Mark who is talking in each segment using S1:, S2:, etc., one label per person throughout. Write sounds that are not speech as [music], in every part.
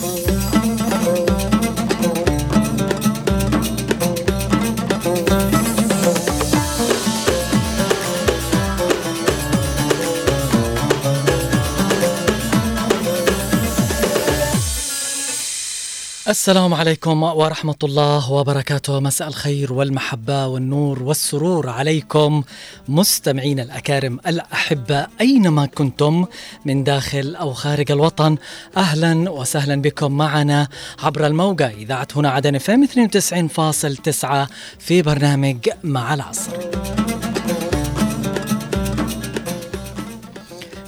S1: Oh. السلام عليكم ورحمة الله وبركاته. مساء الخير والمحبة والنور والسرور عليكم مستمعين الأكارم الأحبة أينما كنتم من داخل أو خارج الوطن. أهلا وسهلا بكم معنا عبر الموجة إذاعة هنا عدن فام 92.9 في برنامج مع العصر.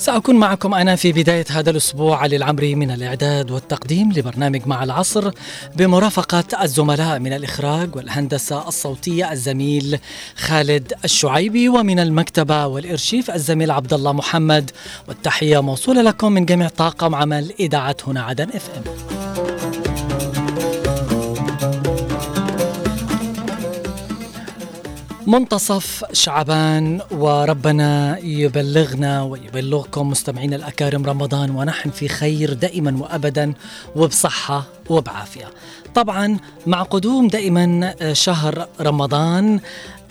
S1: سأكون معكم أنا في بداية هذا الأسبوع علي العمري من الإعداد والتقديم لبرنامج مع العصر بمرافقة الزملاء من الإخراج والهندسة الصوتية الزميل خالد الشعيبي ومن المكتبة والإرشيف الزميل عبد الله محمد. والتحية موصولة لكم من جميع طاقم عمل إذاعة هنا عدن إف إم. منتصف شعبان وربنا يبلغنا ويبلغكم مستمعين الأكارم رمضان ونحن في خير دائما وأبدا وبصحة وبعافية. طبعا مع قدوم دائما شهر رمضان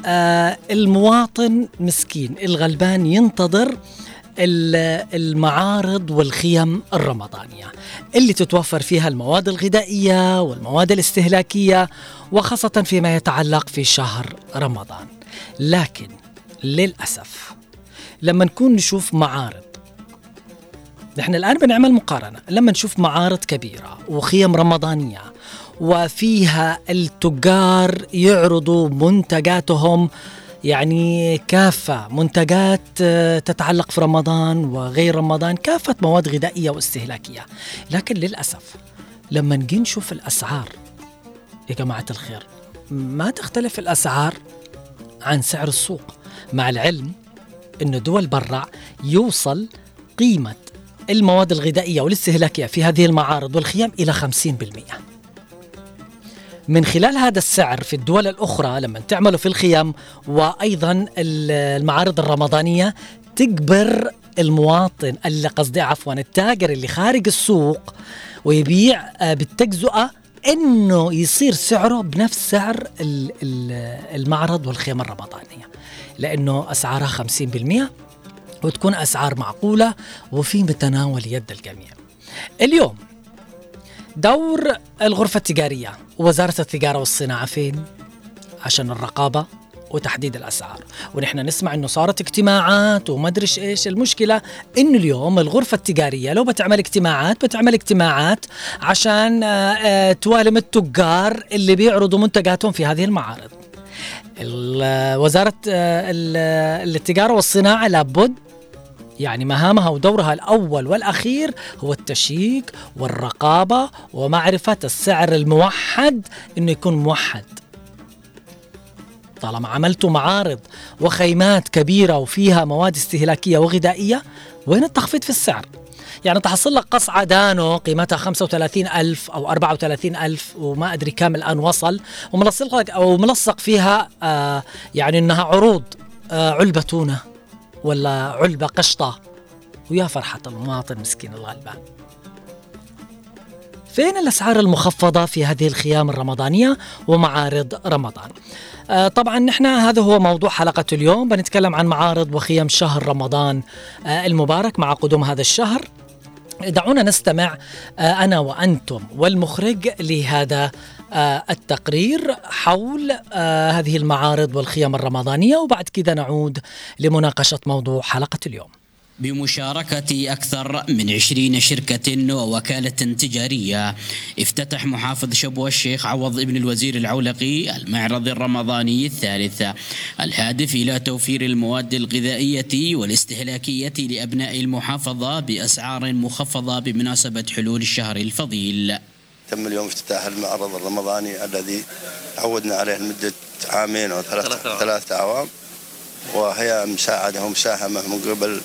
S1: آه، المواطن مسكين الغلبان ينتظر المعارض والخيم الرمضانية اللي تتوفر فيها المواد الغذائية والمواد الاستهلاكية وخاصة فيما يتعلق في شهر رمضان. لكن للأسف لما نكون نشوف معارض نحن الآن بنعمل مقارنة. لما نشوف معارض كبيرة وخيم رمضانية وفيها التجار يعرضوا منتجاتهم يعني كافة. منتجات آه، تتعلق في رمضان وغير رمضان كافة مواد غذائية واستهلاكية. لكن للأسف لما نجي نشوف الأسعار يا جماعة الخير ما تختلف الأسعار عن سعر السوق. مع العلم أن دول برا يوصل قيمة المواد الغذائية والاستهلاكية في هذه المعارض والخيام إلى 50% من خلال هذا السعر في الدول الأخرى لما تعملوا في الخيام وأيضا المعارض الرمضانية تجبر المواطن اللي قصدي عفوا التاجر اللي خارج السوق ويبيع آه، بالتجزئة إنه يصير سعره بنفس سعر المعرض والخيمه الرمضانية لأنه اسعارها 50% وتكون أسعار معقولة وفي متناول يد الجميع. اليوم دور الغرفة التجارية ووزارة التجارة والصناعة فين؟ عشان الرقابة وتحديد الأسعار ونحن نسمع إنه صارت اجتماعات وما أدري إيش المشكلة إنه اليوم الغرفة التجارية لو بتعمل اجتماعات بتعمل اجتماعات عشان آه، آه، توالم التجار اللي بيعرضوا منتجاتهم في هذه المعارض آه، التجارة والصناعة لابد يعني مهامها ودورها الأول والأخير هو التشييك والرقابة ومعرفة السعر الموحد أنه يكون موحد طالما عملتوا معارض وخيمات كبيرة وفيها مواد استهلاكية وغذائية وين التخفيض في السعر؟ يعني تحصل لك قصعة دانو قيمتها 35 ألف أو 34 ألف وما أدري كم الآن وصل وملصق لك أو ملصق فيها آه يعني أنها عروض آه علبة تونة ولا علبة قشطة. ويا فرحة المواطن مسكين الغلبان فين الأسعار المخفضة في هذه الخيام الرمضانية ومعارض رمضان؟ آه طبعا نحن هذا هو موضوع حلقة اليوم. بنتكلم عن معارض وخيام شهر رمضان آه المبارك مع قدوم هذا الشهر. دعونا نستمع آه أنا وأنتم والمخرج لهذا التقرير حول آه هذه المعارض والخيام الرمضانية وبعد كذا نعود لمناقشة موضوع حلقة اليوم.
S2: بمشاركة أكثر من عشرين شركة ووكالة تجارية افتتح محافظ شبوة الشيخ عوض ابن الوزير العولقي المعرض الرمضاني الثالث. الهادف إلى توفير المواد الغذائية والاستهلاكية لأبناء المحافظة بأسعار مخفضة بمناسبة حلول الشهر الفضيل.
S3: تم اليوم افتتاح المعرض الرمضاني الذي عودنا عليه لمدة عامين أو ثلاثة أعوام. وهي مساعدة ومساهمة من قبل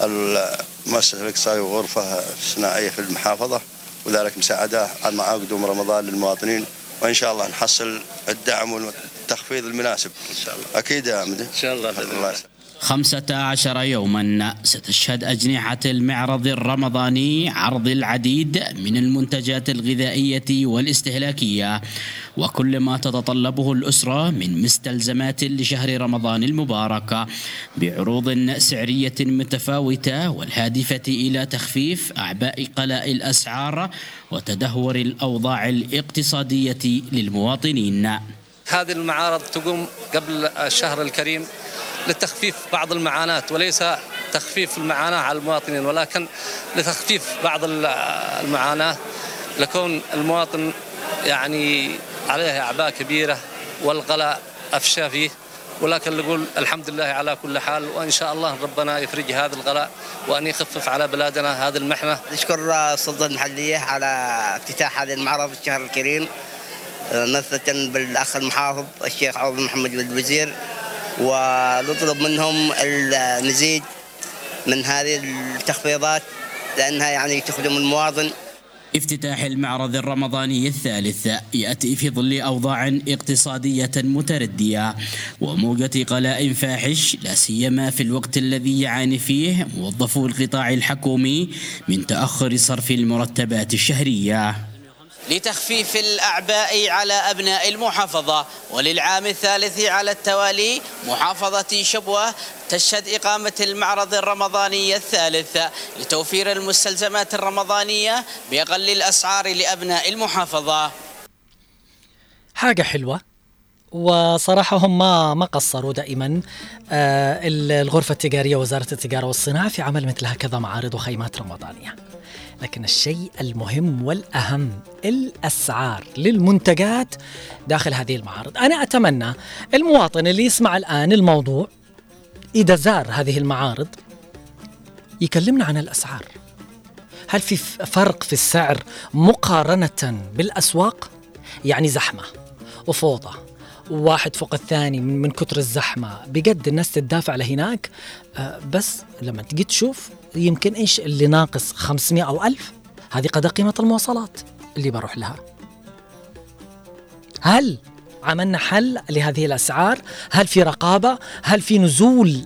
S3: المؤسسة الاقتصادية وغرفة صناعية في المحافظة وذلك مساعدة مع قدوم رمضان للمواطنين وإن شاء الله نحصل الدعم والتخفيض المناسب. إن شاء الله. أكيد يا عمدي.
S4: إن شاء الله, الله
S2: خمسة عشر يوما. ستشهد أجنحة المعرض الرمضاني عرض العديد من المنتجات الغذائية والاستهلاكية. وكل ما تتطلبه الأسرة من مستلزمات لشهر رمضان المبارك بعروض سعرية متفاوتة والهادفة إلى تخفيف أعباء قلاء الأسعار وتدهور الأوضاع الاقتصادية للمواطنين.
S4: هذه المعارض تقوم قبل الشهر الكريم لتخفيف بعض المعاناة وليس تخفيف المعاناة على المواطنين ولكن لتخفيف بعض المعاناة لكون المواطن يعني عليه أعباء كبيرة والغلاء أفشى فيه ولكن نقول الحمد لله على كل حال وإن شاء الله ربنا يفرج هذا الغلاء وأن يخفف على بلادنا هذه المحنة.
S5: نشكر السلطة المحلية على افتتاح هذا المعرض الشهر الكريم مثلا بالأخ المحافظ الشيخ عوض محمد الوزير ونطلب منهم المزيد من هذه التخفيضات لأنها يعني تخدم المواطن.
S2: افتتاح المعرض الرمضاني الثالث يأتي في ظل أوضاع اقتصادية متردية وموجة قلاء فاحش لا سيما في الوقت الذي يعاني فيه موظفو القطاع الحكومي من تأخر صرف المرتبات الشهرية.
S6: لتخفيف الأعباء على أبناء المحافظة. وللعام الثالث على التوالي محافظة شبوة تشهد إقامة المعرض الرمضاني الثالث. لتوفير المستلزمات الرمضانية بأقل الأسعار لأبناء المحافظة.
S1: حاجة حلوة وصراحة هم ما ما قصروا دائما آه الغرفة التجارية وزارة التجارة والصناعة في عمل مثل هكذا معارض وخيمات رمضانية. لكن الشيء المهم والأهم الأسعار للمنتجات داخل هذه المعارض. أنا أتمنى المواطن اللي يسمع الآن الموضوع إذا زار هذه المعارض يكلمنا عن الأسعار. هل في فرق في السعر مقارنة بالأسواق؟ يعني زحمة وفوضى. واحد فوق الثاني من, كتر الزحمة. بجد الناس تدافع لهناك. آه بس لما تجي تشوف يمكن إيش اللي ناقص 500 أو 1000 هذه قد قيمة المواصلات اللي بروح لها هل عملنا حل لهذه الأسعار؟ هل في رقابة؟ هل في نزول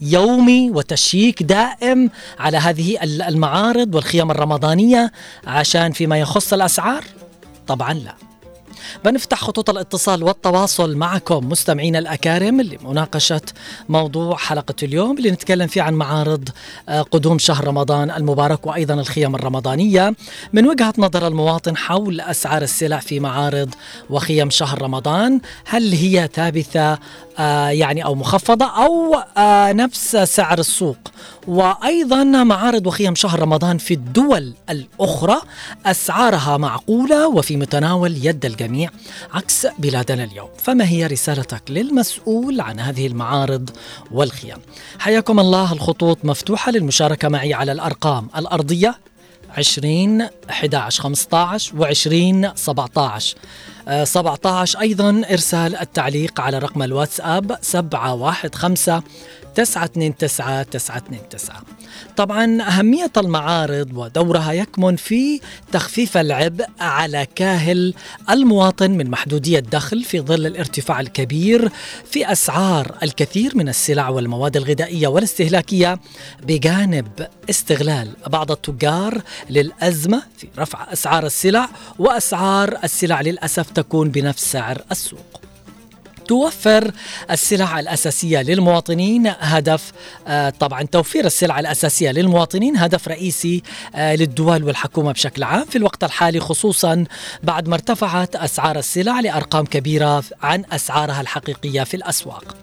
S1: يومي وتشييك دائم على هذه المعارض والخيام الرمضانية عشان فيما يخص الأسعار؟ طبعا لا. بنفتح خطوط الاتصال والتواصل معكم مستمعينا الأكارم لمناقشة موضوع حلقة اليوم اللي نتكلم فيه عن معارض آه، قدوم شهر رمضان المبارك وأيضا الخيام الرمضانية. من وجهة نظر المواطن حول أسعار السلع في معارض وخيام شهر رمضان هل هي ثابتة آه، يعني أو مخفضة أو آه، نفس سعر السوق؟ وأيضا معارض وخيم شهر رمضان في الدول الأخرى أسعارها معقولة وفي متناول يد الجميع. الجميع عكس بلادنا اليوم. فما هي رسالتك للمسؤول عن هذه المعارض والخيام؟ حياكم الله. الخطوط مفتوحة للمشاركة معي على الأرقام الأرضية 20 11 15 و 20 17 17 أيضا إرسال التعليق على رقم الواتساب 715 929 929 طبعا أهمية المعارض ودورها يكمن في تخفيف العبء على كاهل المواطن من محدودية الدخل في ظل الارتفاع الكبير في أسعار الكثير من السلع والمواد الغذائية والاستهلاكية بجانب استغلال بعض التجار للأزمة في رفع أسعار السلع وأسعار السلع للأسف تكون بنفس سعر السوق. توفر السلع الأساسية للمواطنين. هدف آه، طبعا توفير السلع الأساسية للمواطنين هدف رئيسي آه، للدول والحكومة بشكل عام في الوقت الحالي خصوصا بعد ما ارتفعت أسعار السلع لأرقام كبيرة عن أسعارها الحقيقية في الأسواق.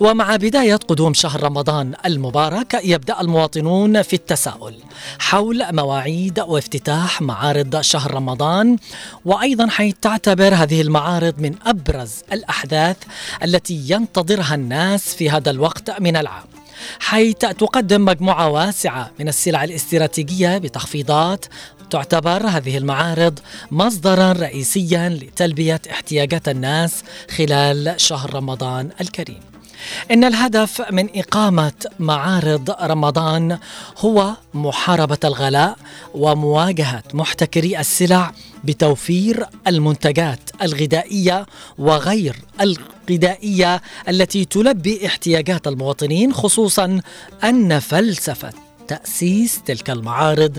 S1: ومع بداية قدوم شهر رمضان المبارك يبدأ المواطنون في التساؤل حول مواعيد وافتتاح معارض شهر رمضان. وأيضا حيث تعتبر هذه المعارض من أبرز الأحداث التي ينتظرها الناس في هذا الوقت من العام حيث تقدم مجموعة واسعة من السلع الاستراتيجية بتخفيضات تعتبر هذه المعارض مصدرا رئيسيا لتلبية احتياجات الناس خلال شهر رمضان الكريم. إن الهدف من إقامة معارض رمضان هو محاربة الغلاء ومواجهة محتكري السلع بتوفير المنتجات الغذائية وغير الغذائية التي تلبي احتياجات المواطنين خصوصا أن فلسفة تأسيس تلك المعارض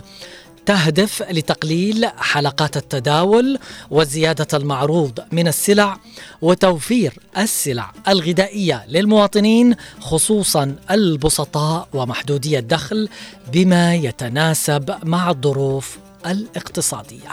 S1: تهدف لتقليل حلقات التداول وزيادة المعروض من السلع وتوفير السلع الغذائية للمواطنين خصوصا البسطاء ومحدودي الدخل بما يتناسب مع الظروف الاقتصادية.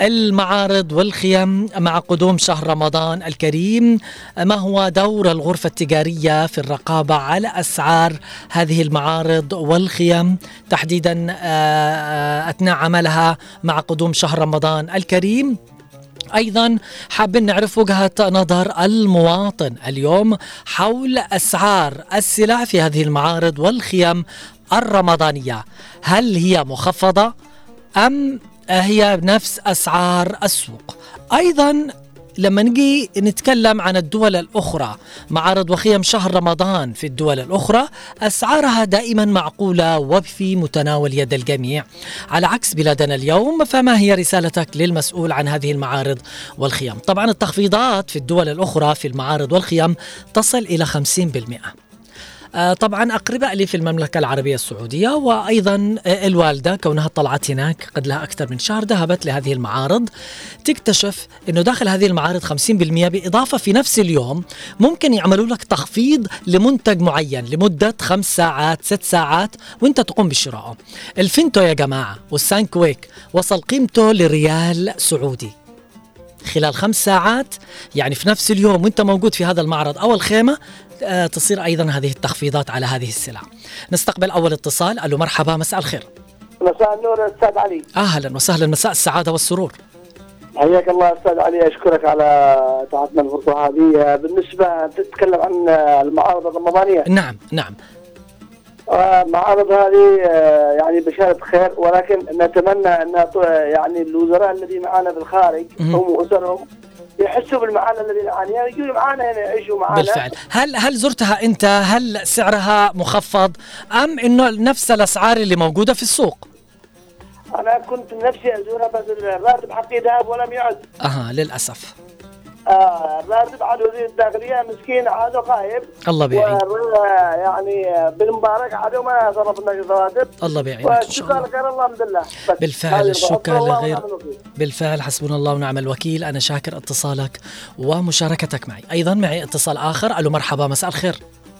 S1: المعارض والخيم مع قدوم شهر رمضان الكريم. ما هو دور الغرفة التجارية في الرقابة على أسعار هذه المعارض والخيم؟ تحديدا آه، آه، أثناء عملها مع قدوم شهر رمضان الكريم. أيضا حابين نعرف وجهة نظر المواطن اليوم حول أسعار السلع في هذه المعارض والخيم الرمضانية. هل هي مخفضة أم هي نفس أسعار السوق. أيضا لما نجي نتكلم عن الدول الأخرى معارض وخيم شهر رمضان في الدول الأخرى أسعارها دائما معقولة وفي متناول يد الجميع. على عكس بلادنا اليوم فما هي رسالتك للمسؤول عن هذه المعارض والخيم؟ طبعا التخفيضات في الدول الأخرى في المعارض والخيم تصل إلى 50% آه، طبعا أقرباء لي في المملكة العربية السعودية وأيضا آه، الوالدة كونها طلعت هناك قد لها أكثر من شهر ذهبت لهذه المعارض. تكتشف أنه داخل هذه المعارض 50% بإضافة في نفس اليوم ممكن يعملوا لك تخفيض لمنتج معين لمدة خمس ساعات ست ساعات وأنت تقوم بشرائه الفينتو يا جماعة والسانكويك وصل قيمته لريال سعودي. خلال خمس ساعات يعني في نفس اليوم وأنت موجود في هذا المعرض أو الخيمة آه، تصير أيضا هذه التخفيضات على هذه السلع. نستقبل أول اتصال، ألو مرحبا مساء الخير.
S7: مساء النور أستاذ علي.
S1: أهلا وسهلا مساء السعادة والسرور.
S7: حياك الله أستاذ علي أشكرك على تعطينا الفرصة هذه بالنسبة تتكلم عن المعارض الرمضانية
S1: نعم نعم
S7: معارض هذه آه، يعني بشارة خير ولكن نتمنى أن يعني الوزراء الذين معنا بالخارج هم واسرهم يحسوا بالمعاناه الذي نعانيها يجوا معنا هنا يعيشوا معنا
S1: بالفعل. هل هل زرتها أنت؟ هل سعرها مخفض؟ أم إنه نفس الأسعار اللي موجودة في السوق؟
S7: أنا كنت نفسي أزورها بس الراتب حقي ذهب ولم يعد.
S1: أها للأسف.
S7: آه الراتب على وزير الداخلية مسكين عاد غايب
S1: الله بيعين.
S7: يعني بالمبارك عاد ما صرفنا الراتب
S1: الله بيعين إن
S7: شاء الله. غير الله الحمد لله.
S1: بالفعل الشكر لغير بالفعل حسبنا الله ونعم الوكيل. أنا شاكر اتصالك ومشاركتك معي. أيضا معي اتصال آخر. ألو مرحبا مساء الخير.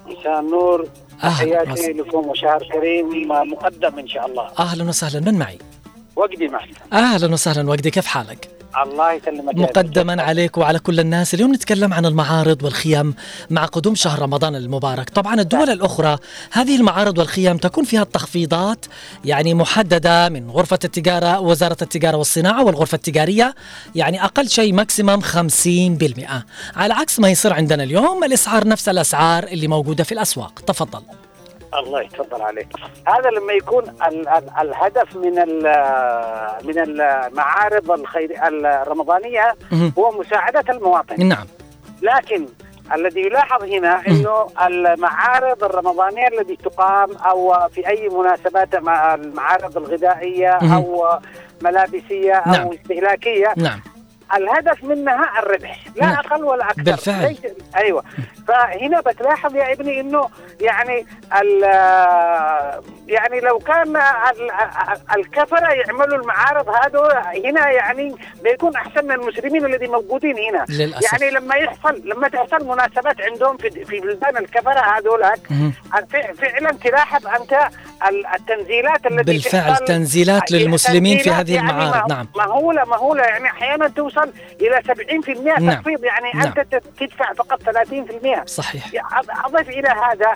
S8: مساء النور. تحياتي لكم وشهر كريم مقدم إن شاء الله.
S1: أهلا وسهلا. من معي؟
S8: وجدي معي
S1: أهلا وسهلا. وجدي كيف حالك؟
S8: الله يسلمك
S1: مقدما عليك وعلى كل الناس. اليوم نتكلم عن المعارض والخيم مع قدوم شهر رمضان المبارك. طبعا الدول الأخرى هذه المعارض والخيم تكون فيها التخفيضات يعني محددة من غرفة التجارة وزارة التجارة والصناعة والغرفة التجارية يعني أقل شيء ماكسيمم 50% على عكس ما يصير عندنا اليوم الأسعار نفس الأسعار اللي موجودة في الأسواق. تفضل.
S8: الله يتفضل عليك. هذا لما يكون ال ال الهدف من من المعارض الخير الرمضانية هو مساعدة المواطن.
S1: نعم.
S8: لكن الذي يلاحظ هنا إنه المعارض الرمضانية التي تقام أو في أي مناسبات مع المعارض الغذائية أو ملابسية
S1: نعم.
S8: أو استهلاكية
S1: نعم.
S8: الهدف منها الربح لا نعم. أقل ولا أكثر.
S1: بالفعل.
S8: أيوه. فهنا بتلاحظ يا ابني إنه يعني يعني لو كان الكفره يعملوا المعارض هذا هنا يعني بيكون أحسن من المسلمين الذين موجودين هنا.
S1: للأسف.
S8: يعني لما يحصل لما تحصل مناسبات عندهم في في بلدان الكفره هذولاك فعلا تلاحظ أنت التنزيلات التي
S1: بالفعل تنزيلات للمسلمين في هذه يعني المعارض
S8: نعم. مهوله مهوله يعني أحيانا توصل إلى 70% نعم. تخفيض يعني نعم. أنت تدفع فقط 30%
S1: صحيح.
S8: أضف إلى هذا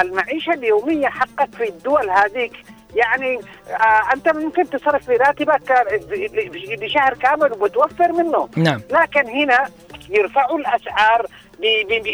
S8: المعيشة اليومية حقك في الدول هذيك. يعني آه أنت ممكن تصرف في راتبك لشهر كامل وبتوفر منه.
S1: نعم.
S8: لكن هنا يرفعوا الأسعار ب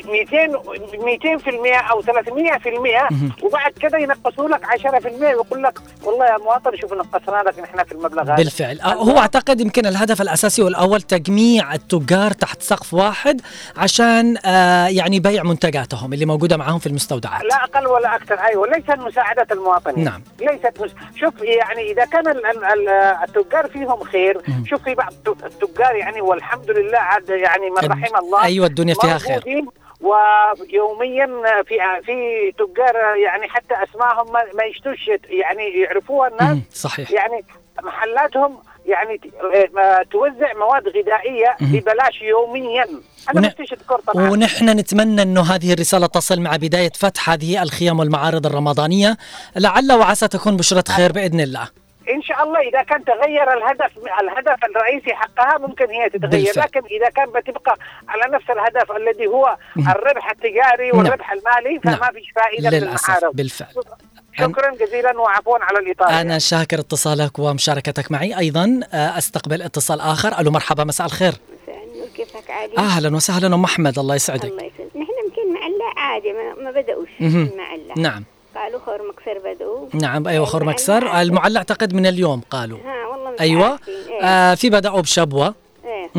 S8: 200 200% أو 300% وبعد كده ينقصوا لك 10% ويقول لك والله يا مواطن شوف نقصنا لك نحن في المبلغ هذا.
S1: بالفعل. آه، هو أعتقد يمكن الهدف الأساسي والاول تجميع التجار تحت سقف واحد عشان آه يعني بيع منتجاتهم اللي موجودة معاهم في المستودعات.
S8: لا أقل ولا أكثر. أيوه ليست مساعدة المواطنين.
S1: نعم.
S8: ليست مس... شوف يعني إذا كان ال- ال- ال- التجار فيهم خير شوف في بعض التجار يعني والحمد لله عاد يعني من رحم الله
S1: أيوه الدنيا فيها خير.
S8: موجودين ويوميا في في تجار يعني حتى اسمائهم ما, ما يشتوش يعني يعرفوها الناس.
S1: صحيح.
S8: يعني محلاتهم يعني آه، توزع مواد غذائية ببلاش يوميا. أنا
S1: ون- ونحن نتمنى إنه هذه الرسالة تصل مع بداية فتح هذه الخيام والمعارض الرمضانية. لعل وعسى تكون بشرة خير بإذن الله.
S8: إن شاء الله إذا كان تغير الهدف الهدف الرئيسي حقها ممكن هي تتغير
S1: بالفعل.
S8: لكن إذا كان بتبقى على نفس الهدف الذي هو الربح التجاري والربح المالي فما
S1: نعم.
S8: فيش فائدة
S1: للأسف
S8: المعارض.
S1: بالفعل.
S8: شكرا جزيلا وعفوا على الإطالة.
S1: أنا شاكر اتصالك ومشاركتك معي. أيضا آه، أستقبل اتصال آخر. ألو مرحبا مساء الخير.
S9: مساء كيفك علي؟
S1: أهلا وسهلا أم احمد الله يسعدك.
S9: الله يسلمك نحن يمكن معلة عادي ما,
S1: مهم.
S9: معلة
S1: نعم.
S9: قالوا خور مكسر بدأوا
S1: نعم أيوه خور مكسر.
S9: المعلة
S1: المعلى اعتقد من اليوم قالوا.
S9: ها والله مش
S1: أيوه.
S9: عارفين. إيه,
S1: آه في بداوا بشبوه
S9: إيه.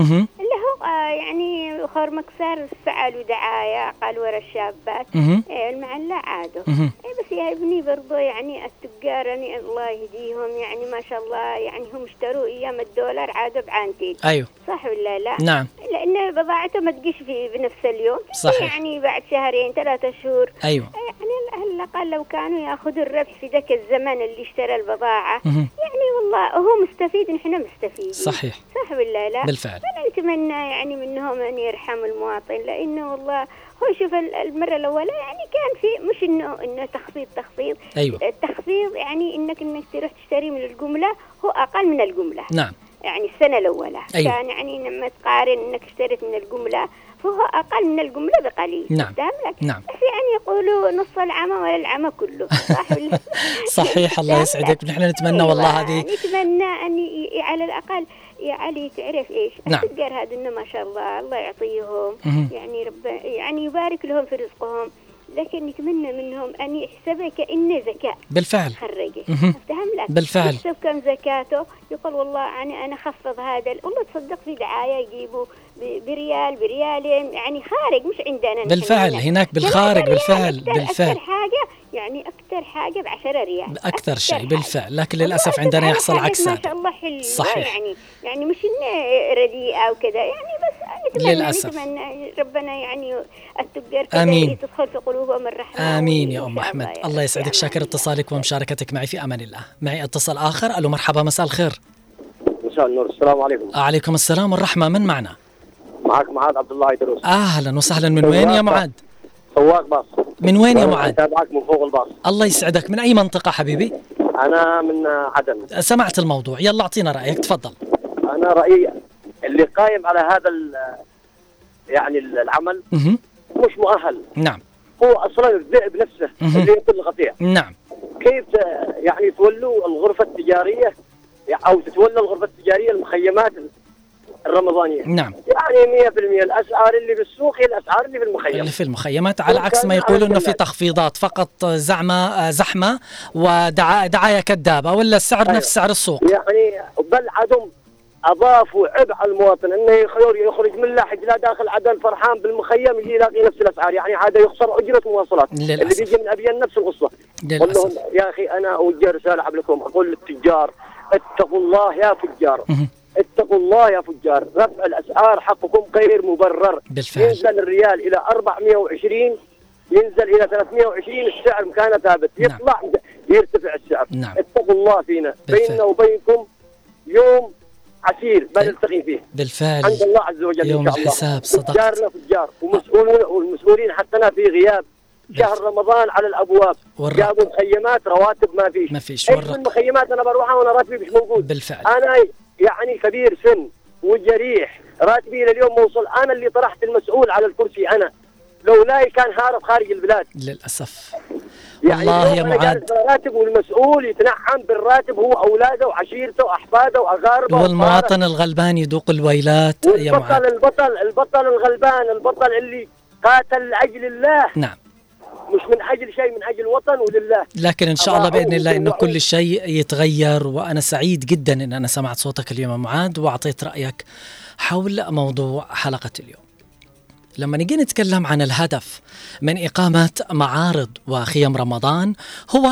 S9: يعني خور مكسر فعلوا دعاية قال ورا الشابات. إيه المعلة عادوا. إيه بس يا ابني برضو يعني التجار يعني الله يهديهم يعني ما شاء الله يعني هم اشتروا أيام الدولار عادوا بعانتين
S1: أيوه
S9: صح ولا لا؟
S1: نعم
S9: لأن بضاعته ما تجيش في بنفس اليوم
S1: صحيح.
S9: يعني بعد شهرين ثلاثة شهور
S1: أيوه
S9: يعني على الأقل لو كانوا يأخذوا الربح في ذاك الزمن اللي اشترى البضاعة. يعني والله هو مستفيد نحن مستفيدين
S1: صحيح
S9: صح ولا لا؟
S1: بالفعل
S9: فأنا نتمنى يعني منهم أن يرحموا المواطن لأنه والله هو شوف ال- المرة الأولى يعني كان في مش إنه إنه تخفيض تخفيض
S1: أيوه
S9: التخفيض يعني إنك إنك تروح تشتري من الجملة هو أقل من الجملة
S1: نعم
S9: يعني السنة الأولى
S1: أيوة.
S9: كان يعني لما تقارن إنك اشتريت من الجملة فهو أقل من الجملة بقليل
S1: نعم.
S9: لك؟
S1: نعم.
S9: بس يعني يقولوا نص العمى ولا العمى كله صح [laughs]
S1: صحيح الله [laughs] يسعدك؟ نحن نتمنى والله
S9: أيوة،
S1: هذه
S9: نتمنى أن على الأقل يا علي تعرف إيش؟
S1: نعم.
S9: التجار هذول ما شاء الله الله يعطيهم. يعني رب يعني يبارك لهم في رزقهم. لكن نتمنى منهم أن يحسبها كأنه زكاة.
S1: بالفعل.
S9: خرجه. أفتهم لك.
S1: بالفعل.
S9: يحسب كم زكاته. يقول والله أنا أنا خفض هذا. والله تصدق في دعاية يجيبوا بريال بريالين يعني خارج مش عندنا
S1: بالفعل
S9: هنا.
S1: هناك بالخارج بالفعل
S9: أكتر
S1: بالفعل
S9: أكثر حاجة يعني أكثر حاجة ب 10 ريال
S1: أكثر شيء
S9: حاجة.
S1: بالفعل لكن للأسف عندنا يحصل عكس
S9: ما شاء الله حلوة
S1: صحيح.
S9: يعني يعني مش انه رديئة وكذا يعني بس نتمنى
S1: للأسف.
S9: نتمنى ربنا يعني التجار
S1: آمين.
S9: تدخل في قلوبهم الرحمة
S1: آمين
S9: وإن
S1: يا أم أحمد
S9: يا
S1: الله. يسعدك شاكر
S9: أمان.
S1: اتصالك ومشاركتك معي في أمان الله معي اتصال آخر ألو مرحبا مساء الخير
S10: مساء النور السلام عليكم
S1: عليكم السلام والرحمة من معنا
S10: معك معاذ عبد الله يدروس
S1: أهلا وسهلا. من وين يا معاذ؟
S10: سواق باص.
S1: من وين يا معاذ؟
S10: اتابعك من فوق الباص.
S1: الله يسعدك. من أي منطقة حبيبي؟
S10: أنا من عدن.
S1: سمعت الموضوع. يلا أعطينا رأيك. تفضل.
S10: أنا رأيي اللي قايم على هذا يعني العمل
S1: مهم.
S10: مش مؤهل.
S1: نعم.
S10: هو أصلا الذئب نفسه. اللي يقتل القطيع
S1: نعم.
S10: كيف يعني تولوا الغرفة التجارية؟ أو تتولى الغرفة التجارية المخيمات الرمضانية.
S1: نعم.
S10: يعني 100% الأسعار اللي بالسوق هي الأسعار اللي في المخيم.
S1: اللي في المخيمات على عكس ما يقولوا إنه في. تخفيضات فقط زعمة زحمة ودعايه كذابه ولا السعر
S10: أيوة.
S1: نفس سعر السوق؟
S10: يعني بل عدم اضافوا عبء على المواطن إنه يخرج يخرج من لاحق لا داخل عدن فرحان بالمخيم يجي يلاقي نفس الأسعار. يعني هذا يخسر أجرة مواصلات. اللي
S1: للأسف.
S10: بيجي من ابين نفس القصة.
S1: للأسف.
S10: لهم يا أخي أنا أوجه رسالة لكم. أقول للتجار اتقوا الله يا
S1: مهم.
S10: اتقوا الله يا فجار. رفع الأسعار حقكم غير مبرر.
S1: بالفعل.
S10: ينزل الريال إلى 420 ينزل إلى 320 السعر مكانه ثابت.
S1: نعم.
S10: يطلع يرتفع السعر.
S1: نعم.
S10: اتقوا الله فينا.
S1: بالفعل.
S10: بيننا وبينكم يوم عسير. بنلتقي فيه.
S1: بالفعل.
S10: عند الله عز وجل
S1: يوم
S10: ان شاء
S1: الحساب صدقت.
S10: فجارنا فجار. ومسؤولين والمسؤولين حتى في غياب. شهر رمضان على
S1: الأبواب.
S10: جابوا مخيمات رواتب ما فيش.
S1: ما فيش.
S10: إيش
S1: والرق.
S10: من مخيمات أنا بروحها وأنا راتبي مش موجود.
S1: بالفعل.
S10: أنا يعني كبير سن وجريح راتبي إلى اليوم موصل. أنا اللي طرحت المسؤول على الكرسي أنا. لولاي كان هارب خارج البلاد.
S1: للأسف.
S10: يعني
S1: والله يا معاذ.
S10: راتب والمسؤول يتنعم بالراتب هو أولاده وعشيرته وأحفاده واقاربه
S1: والمواطن الغلبان يذوق الويلات يا معاذ.
S10: البطل البطل الغلبان البطل اللي
S11: قاتل لأجل الله.
S1: نعم.
S11: مش من أجل شيء من أجل الوطن ولله
S1: لكن إن شاء الله بإذن الله
S11: إنه.
S1: كل شيء يتغير وأنا سعيد جدا إن أنا سمعت صوتك اليوم يا معاذ وأعطيت رأيك حول موضوع حلقة اليوم. لما نجي نتكلم عن الهدف من إقامة معارض وخيم رمضان هو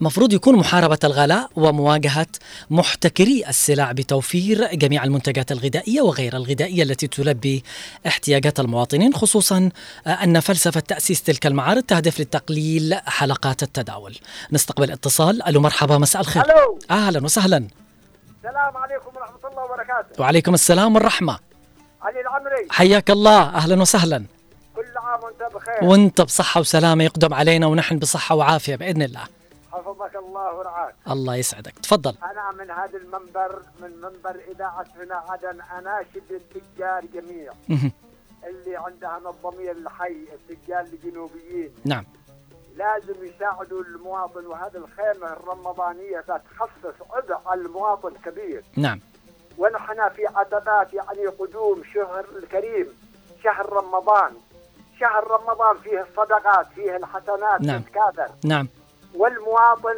S1: مفروض يكون محاربة الغلاء ومواجهة محتكري السلع بتوفير جميع المنتجات الغذائية وغير الغذائية التي تلبي احتياجات المواطنين خصوصا أن فلسفة تأسيس تلك المعارض تهدف لتقليل حلقات التداول. نستقبل اتصال. ألو مرحبا مساء الخير.
S11: ألو.
S1: أهلا وسهلا.
S11: السلام عليكم ورحمة الله وبركاته.
S1: وعليكم السلام والرحمة.
S11: علي العمري.
S1: حياك الله. أهلا وسهلا.
S11: كل عام وأنت بخير.
S1: وأنت بصحة وسلامة يقدم علينا ونحن بصحة وعافية بإذن الله.
S11: حفظك الله ورعاك.
S1: الله يسعدك. تفضل.
S11: أنا من هذا المنبر من منبر إذاعة هنا عدن اناشد التجار جميع. اللي عندها الضمير الحي التجار الجنوبيين.
S1: نعم.
S11: لازم يساعدوا المواطن وهذه الخيمة الرمضانية تخصص عبء على المواطن كبير.
S1: نعم.
S11: ونحن في عتبات يعني قدوم شهر الكريم شهر رمضان. شهر رمضان فيه الصدقات فيه الحسنات
S1: نعم.
S11: تتكاثر.
S1: نعم.
S11: والمواطن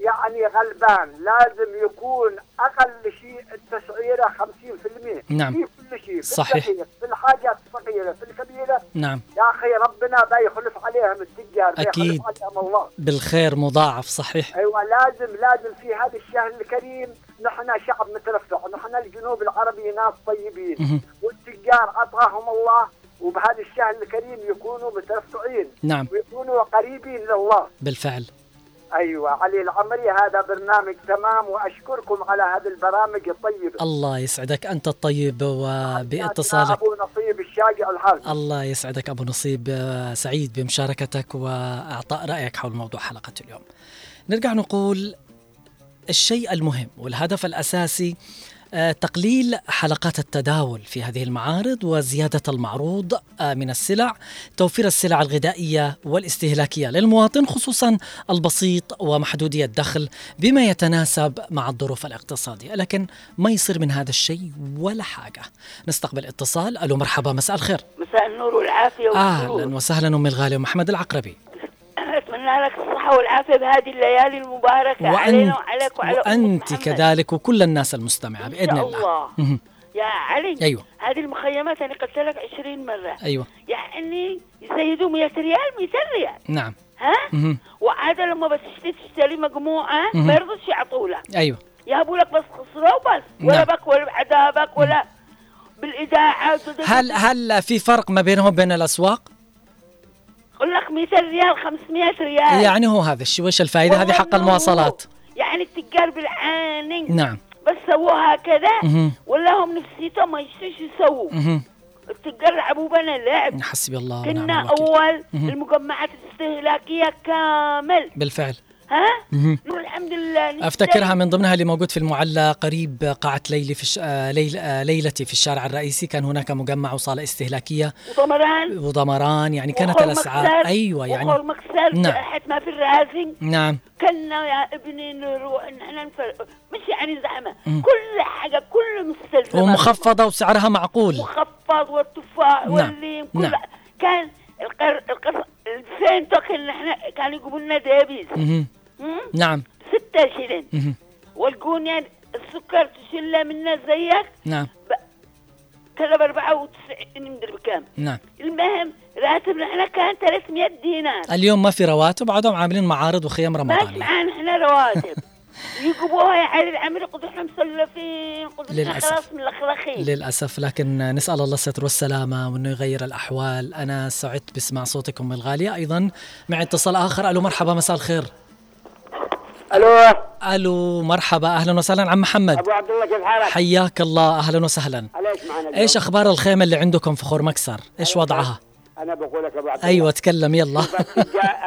S11: يعني غلبان. لازم يكون أقل شيء التسعيرة 50%
S1: نعم.
S11: في كل شيء في
S1: صحيح.
S11: في الحاجات الصغيرة في الكبيرة.
S1: نعم.
S11: يا أخي ربنا بيخلف عليهم التجار. بيخلف عليهم الله.
S1: بالخير مضاعف صحيح.
S11: أيوه لازم لازم في هذا الشهر الكريم نحن شعب مترفع نحن الجنوب العربي ناس طيبين. والتجار أعطاهم الله وبهذا الشهر الكريم يكونوا مترفعين
S1: نعم.
S11: ويكونوا قريبين لله.
S1: بالفعل.
S11: أيوه علي العمري هذا برنامج تمام وأشكركم على هذه البرامج الطيبه
S1: الله يسعدك أنت الطيب وباتصالك.
S11: أبو نصيب الشاقع الحاج.
S1: الله يسعدك أبو نصيب سعيد بمشاركتك وإعطاء رأيك حول موضوع حلقة اليوم. نرجع نقول الشيء المهم والهدف الأساسي آه، تقليل حلقات التداول في هذه المعارض وزيادة المعروض آه، من السلع توفير السلع الغذائية والاستهلاكية للمواطن خصوصا البسيط ومحدودي الدخل بما يتناسب مع الظروف الاقتصادية. لكن ما يصير من هذا الشيء ولا حاجة. نستقبل اتصال. ألو مرحبا مساء الخير.
S12: مساء النور والعافية والسرور
S1: أهلا وسهلا أم الغالية محمد العقربي.
S12: أتمنى لك الصحة والعافية بهذه الليالي المباركة علينا وعليك وعلى
S1: وأنت
S12: محمد.
S1: كذلك وكل الناس المستمعة بإذن الله
S12: الله. يا علي
S1: أيوة.
S12: هذه المخيمات أنا قلت لك 20 مرة
S1: أيوة
S12: يعني يزيدوا 100 ريال 200 ريال
S1: نعم
S12: ها
S1: مهم.
S12: وعادة لما بس تشتري مجموعة. ما يرضوش يعطوا لك
S1: أيوة
S12: يهبوا لك بس خسرة وبس ولا
S1: نعم.
S12: بك ولا بعذابك ولا بالإذاعة
S1: هل هل في فرق ما بينهم وبين الأسواق؟
S12: يقول لك 200 ريال 500 ريال.
S1: يعني هو هذا الشيء وش الفائدة؟ هذه حق المواصلات.
S12: يعني التجار بالعاني.
S1: نعم.
S12: بس سووها كذا
S1: مهم.
S12: ولا هم نفسيتهم ما يشتوش يسووا. التجار لعبوا بنا اللعب
S1: حسبي الله ونعم
S12: كنا
S1: أول.
S12: المجمعات الاستهلاكية كامل.
S1: بالفعل.
S12: ها. نقول الحمد لله.
S1: أفتكرها من ضمنها اللي موجود في المعلى قريب قاعة ليلي في الش... آه، ليل... آه، ليلتي في الشارع الرئيسي كان هناك مجمع وصالة استهلاكية
S12: وضمران
S1: وضمران يعني كانت الأسعار
S12: أيوه
S1: يعني
S12: مكسر
S1: نعم.
S12: نعم. ما في الرازن
S1: نعم
S12: كنا يا ابني نروح نحن نفر... مش يعني
S1: مم.
S12: كل حاجة كل مستلزمات
S1: ومخفضة وسعرها معقول
S12: مخفض والتفاح
S1: نعم.
S12: والليم كل
S1: نعم.
S12: كان القر... القر... الفين توكل نحن كانوا يجيبوا لنا دابيز؟
S1: نعم.
S12: ستة شلن
S1: مهم.
S12: والقونيا السكر تشيله منا زيك؟
S1: نعم.
S12: كذا ب 94 مدري بكام.
S1: نعم.
S12: المهم راتبنا إحنا كان 300 دينار.
S1: اليوم ما في رواتب بعدهم عاملين معارض وخيام
S12: ماشي
S1: رمضانيه
S12: معانا إحنا رواتب. [laughs] يجيبوها يا علي العمري قدوا إحنا مسلفين
S1: للأسف.
S12: خلاص من الاخلاخين
S1: للأسف. لكن نسأل الله الستر والسلامة وأنه يغير الأحوال. أنا سعدت بسماع صوتكم الغالية أيضا مع اتصال آخر. ألو مرحبا مساء الخير.
S11: ألو.
S1: ألو مرحبا. أهلا وسهلا عم محمد.
S11: أبو عبد الله كيف حالك؟
S1: حياك الله. أهلا وسهلا.
S11: عليك معنا اليوم؟
S1: إيش أخبار الخيمة اللي عندكم في خور مكسر؟ إيش وضعها؟
S11: أنا بقول لك أبو عبد الله.
S1: أيوة تكلم يلا.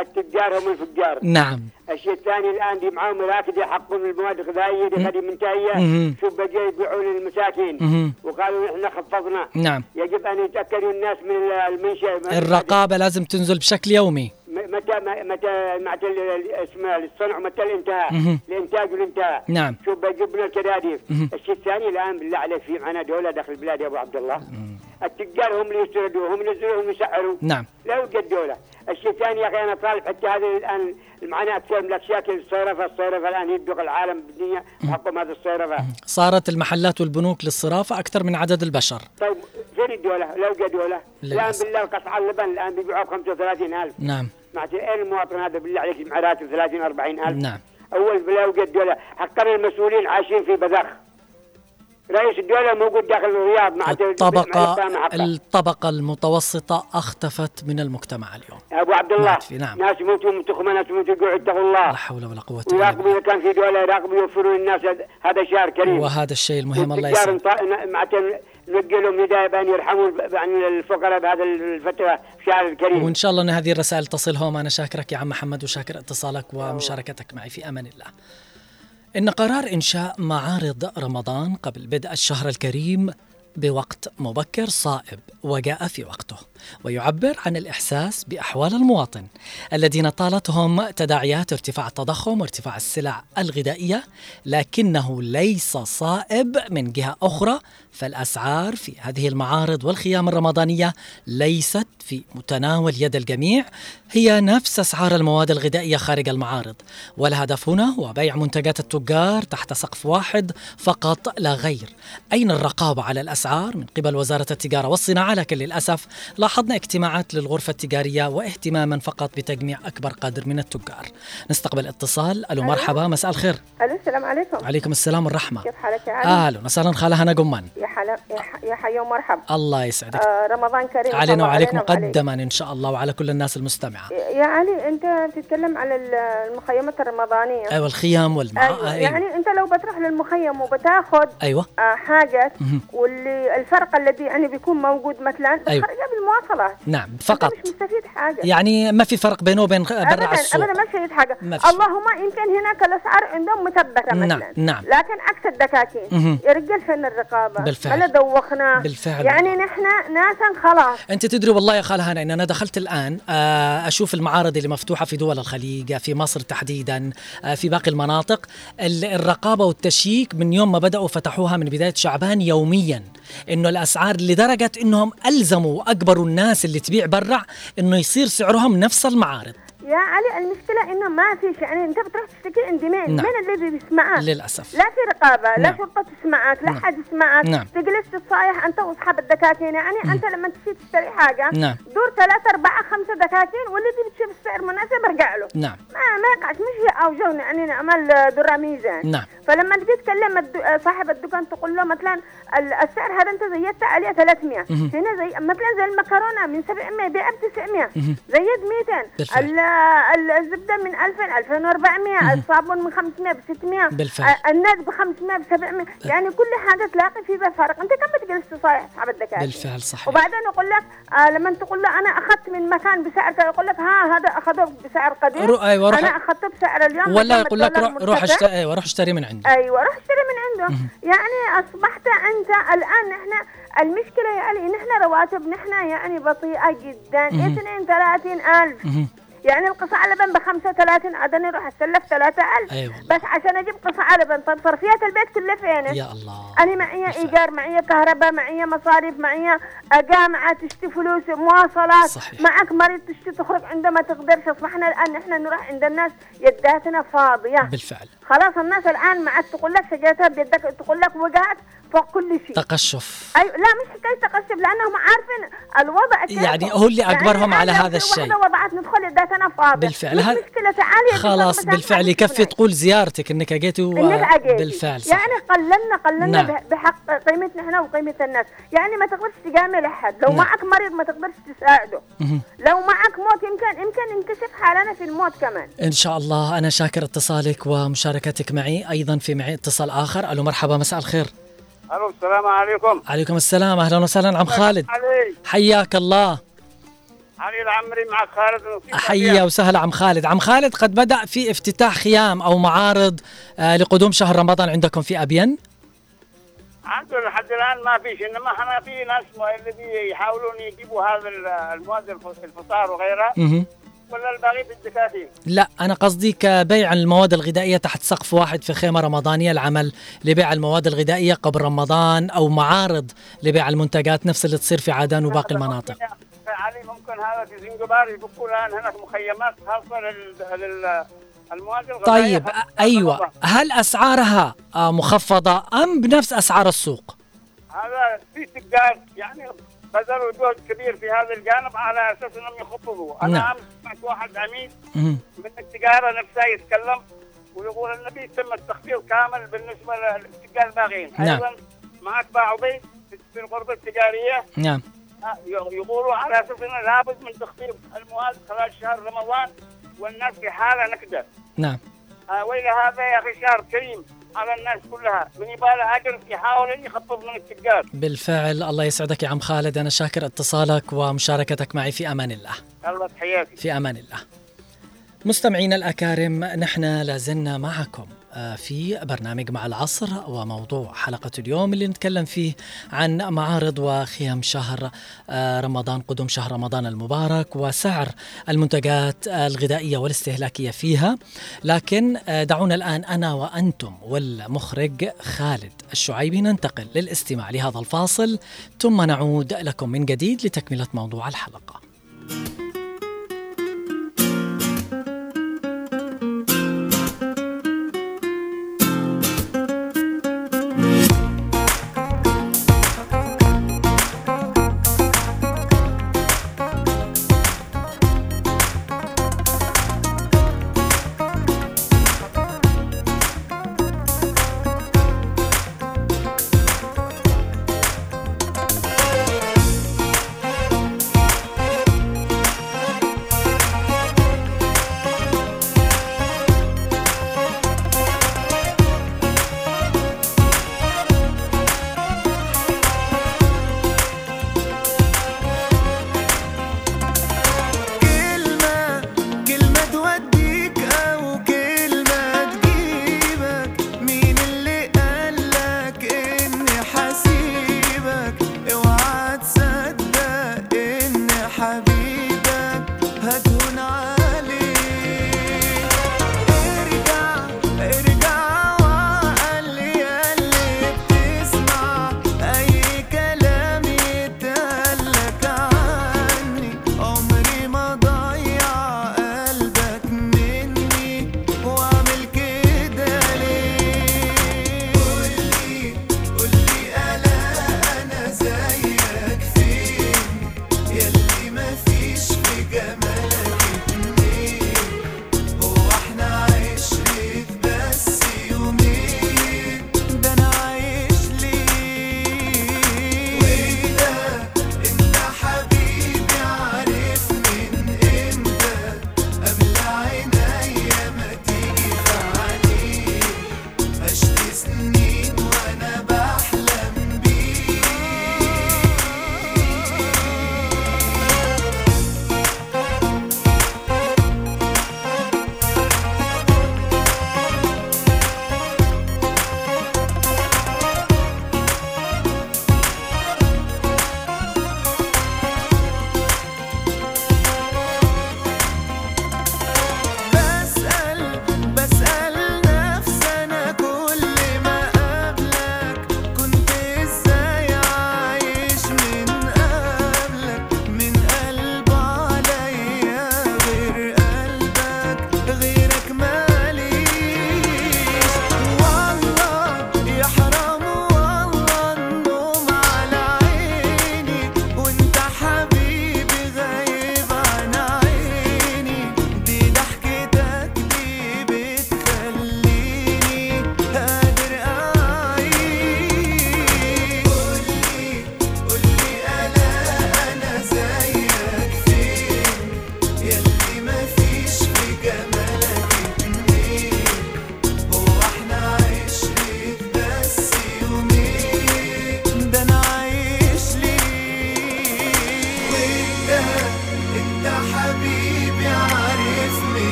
S11: التجار هم الفجار.
S1: نعم.
S11: الشيء الثاني الآن دي معاهم مراكز يحقون المواد الغذائية دي غادي
S1: منتهية.
S11: شوف بقى يبيعون للمساكين. وقالوا إحنا خفضنا.
S1: نعم.
S11: يجب أن يتأكدوا الناس من المنشا
S1: الرقابة لازم تنزل بشكل يومي.
S11: متى متى متى اسمه الصنع متى الانتهاء. الإنتاج. والانتهاء
S1: نعم.
S11: شوف بيجيب لنا. الشيء الثاني الآن بالله عليك في معنا دولة داخل البلاد يا أبو عبد الله.
S13: التجار هم اللي يسردوا هم اللي ينزلوا هم يسعروا.
S1: نعم.
S13: لا يوجد دولة. الشيء الثاني يا أخي أنا طالب حتى هذه الآن المعاناه كثير من الأشياء الصيرفه الصيرفه الآن يدق العالم بالدنيا بحكم هذه الصيرفه
S1: صارت المحلات والبنوك للصرافة أكثر من عدد البشر.
S13: طيب فين الدولة؟ لا يوجد دولة.
S1: الآن.
S13: بالله قطع اللبن الآن بيبيعوه ب 35000
S1: نعم.
S13: معناته اين المواطن هذا بالله عليك مع راتب 30 40000
S1: نعم.
S13: أول لا يوجد دولة حقا المسؤولين عايشين في بذخ. رئيس الدولة موجود داخل الرياض مع
S1: الطبقة
S13: مع.
S1: الطبقة المتوسطة اختفت من المجتمع اليوم.
S13: أبو عبد الله
S1: نعم.
S13: ناس يموتوا من تخمة ناس يموتوا يقولوا اتقوا الله.
S1: لا حول ولا قوة
S13: ويراقبوا
S1: بالله.
S13: إذا كان في دولة يراقبوا يوفروا للناس هذا- شهر كريم.
S1: وهذا الشيء المهم الله يسلمك.
S13: نوجه لهم نداء بان يرحموا عن الفقراء بهذا الفترة شهر الكريم.
S1: وإن شاء الله أن هذه الرسائل تصلهم أنا شاكرك يا عم محمد وشاكر اتصالك ومشاركتك معي في أمان الله. إن قرار إنشاء معارض رمضان قبل بدء الشهر الكريم بوقت مبكر صائب وجاء في وقته. ويعبر عن الإحساس بأحوال المواطن الذين طالتهم تداعيات ارتفاع التضخم وارتفاع السلع الغذائية لكنه ليس صائب من جهة أخرى فالأسعار في هذه المعارض والخيام الرمضانية ليست في متناول يد الجميع هي نفس أسعار المواد الغذائية خارج المعارض. والهدف هنا هو بيع منتجات التجار تحت سقف واحد فقط لا غير. أين الرقابة على الأسعار من قبل وزارة التجارة والصناعة؟ لكن للأسف لاحظنا اجتماعات للغرفة التجارية واهتماما فقط بتجميع أكبر قدر من التجار. نستقبل اتصال. ألو مرحبا مساء الخير.
S14: ألو السلام عليكم.
S1: عليكم السلام والرحمة.
S14: كيف حالك يا علي؟
S1: أهلا وسهلا. خالة هنا قمان
S14: يا حلا يا, ح... يا حي ومرحب.
S1: الله يسعدك.
S14: آه رمضان كريم.
S1: علينا وعليك. مقدما إن شاء الله وعلى كل الناس المستمعة.
S14: يا علي أنت بتتكلم على ال- المخيمات الرمضانية.
S1: أيوة الخيام والمع
S14: أيوة. يعني أنت لو بتروح للمخيم وبتاخذ
S1: أيوة.
S14: آه
S1: مهم.
S14: واللي الفرق الذي يعني بيكون موجود مثلا
S1: أيوة.
S14: بالمواصلات
S1: نعم فقط.
S14: مش مستفيد حاجة.
S1: يعني ما في فرق بينه وبين برا السوق.
S14: ابدا ما شفت
S1: حاجة.
S14: اللهم يمكن هناك الأسعار عندهم مثبتة
S1: نعم،
S14: مثلا.
S1: نعم.
S14: لكن عكس الدكاكين رجال فين الرقابة.
S1: بالفعل.
S14: ما دوخنا؟
S1: بالفعل.
S14: يعني نحن ناسا خلاص.
S1: أنت تدري والله يا خاله هنا إن أنا دخلت الآن آه، أشوف المعارض اللي مفتوحة في دول الخليج في مصر تحديدا آه، في باقي المناطق. ال- الرقابة والتشييك من يوم ما بدأوا فتحوها من بداية شعبان يوميا. إنه الأسعار لدرجه إنهم ألزموا واجبروا الناس اللي تبيع برا إنه يصير سعرهم نفس المعارض.
S14: يا علي المشكلة إنه ما فيش يعني أنت بتروح تشتكي عند مين؟
S1: نعم.
S14: مين الذي بيسمعك؟
S1: للأسف
S14: لا في رقابة، لا
S1: نعم.
S14: شرطة تسمعك، لا
S1: نعم.
S14: حد يسمعك،
S1: نعم.
S14: تجلس تتصايح أنت وأصحاب الدكاكين، يعني أنت لما تجي تشتري حاجة
S1: نعم.
S14: دور ثلاثة أربعة خمسة دكاكين والذي بتشوف السعر مناسب ارجع له.
S1: نعم
S14: ما ما يقعش مش هي أوجون يعني نعمل درة ميزان.
S1: نعم
S14: فلما تجي تكلم صاحب الدكان تقول له مثلا ال- السعر هذا أنت زيدت عليه 300
S1: مهم.
S14: هنا زي مثلا زي المكرونة من 700 بيع ب 900
S1: مهم.
S14: زيد 200
S1: بالفعل.
S14: ال- ال- الزبدة من 2000 2400 الصابون من 500 ب 600
S1: بالفعل.
S14: النت ب 500 ب 700 يعني كل حاجة تلاقي فيها فرق. أنت كم بتجلس تصايح اصحاب الدكاترة؟
S1: بالفعل صحيح.
S14: وبعدين يقول لك آه لما تقول له أنا أخذت من مكان بسعر كذا يقول لك ها هذا اخذه بسعر قديم.
S1: رو- أيوة، روح-
S14: أنا أخذته بسعر اليوم
S1: ولا يقول لك روح روح. اشتري أيوه روح اشتري من عندي
S14: أيوه روح اشتري من عنده. يعني أصبحت أنت الآن نحن المشكلة يعني نحن رواتب نحن يعني بطيئة جدا.
S1: مهم.
S14: 32
S1: ألف.
S14: يعني القصعة لبن ب 35 عدني أروح أستلف 3000
S1: أيوه.
S14: بس عشان أجيب قصعة لبن. طب صرفيات البيت كلها فين؟
S1: يا الله.
S14: أنا معي إيجار معي كهرباء معي مصاريف معي جامعة تشتي فلوس مواصلات.
S1: صحيح.
S14: معك مريض تشتي تخرج عنده ما تقدرش اصبحنا الآن نحن نروح عند الناس يداتنا فاضية.
S1: بالفعل.
S14: خلاص الناس الآن عاد تقول لك سجلتها بيدك تقول لك وقعت. فوق كل شيء.
S1: تقشف.
S14: أيوه لا مش حكاية تقشف لأنهم عارفين الوضع كيف
S1: يعني هو اللي أجبرهم على
S14: الآن لو
S1: هذا الشيء.
S14: وضعت ندخل يداتنا فاضية.
S1: بالفعل.
S14: مش مشكلة تعالي
S1: خلاص بالفعل. يكفي. تقول زيارتك إنك اجيتي و...
S14: إنك
S1: بالفعل صح.
S14: يعني قللنا قللنا
S1: نعم.
S14: بحق قيمتنا إحنا وقيمة الناس. يعني ما تقدرش تجامل أحد. لو
S1: نعم.
S14: معك مريض ما تقدرش تساعده.
S1: مهم.
S14: لو معك موت يمكن يمكن ينكشف حالنا في الموت كمان.
S1: إن شاء الله. أنا شاكر اتصالك ومشاركتك معي أيضا في معي اتصال آخر. ألو مرحبا مساء الخير.
S13: ألو السلام عليكم.
S1: عليكم السلام أهلا وسهلا عم خالد.
S13: علي
S1: حياك الله.
S13: علي العمري مع خالد
S1: حيا وسهلا عم خالد. عم خالد قد بدأ في افتتاح خيام أو معارض آه، لقدوم شهر رمضان عندكم في أبين؟
S13: عنده لحد الآن ما فيش إنما إحنا في ناس ما- اللي بيحاولون يجيبوا هذا ال- المواد الف- الفطار وغيرها.
S15: ولا الباقي في الدكاكين؟
S1: لا أنا قصدي كبيع المواد الغذائية تحت سقف واحد في خيمة رمضانية العمل لبيع المواد الغذائية قبل رمضان أو معارض لبيع المنتجات نفس اللي تصير في عدن وباقي المناطق
S15: علي ممكن هذا في زنجبار يبقوا الآن هناك مخيمات خاصة لل. المواد الغذائية
S1: طيب أيوة هل أسعارها آه، مخفضة أم بنفس أسعار السوق؟
S15: هذا في تجار يعني بذلوا جهد كبير في هذا الجانب على أساس إنهم يخفضوا، أنا نعم. امس سمعت واحد عميد من التجارة نفسها يتكلم ويقول النبي تم التخفيض كامل بالنسبة للتجار الباغين،
S1: نعم. أيضا
S15: معك عبيد في الغرفة التجارية
S1: نعم
S15: آه، يقولوا على أساس إنه لابد من تخفيض المواد خلال شهر رمضان والناس في حالة نكدة.
S1: نعم.
S15: آه وإلى هذا يا أخي شهر كريم على الناس كلها. من يبالي أجر يحاول يخفض من التجار.
S1: بالفعل الله يسعدك يا عم خالد. أنا شاكر اتصالك ومشاركتك معي في أمان الله.
S15: الله تحياتي.
S1: في أمان الله. مستمعينا الأكارم نحن لازلنا معكم. في برنامج مع العصر وموضوع حلقة اليوم اللي نتكلم فيه عن معارض وخيام شهر آه، رمضان قدوم شهر رمضان المبارك وسعر المنتجات الغذائية والاستهلاكية فيها. لكن آه، دعونا الآن أنا وأنتم والمخرج خالد الشعيبي ننتقل للاستماع لهذا الفاصل. ثم نعود لكم من جديد لتكملة موضوع الحلقة.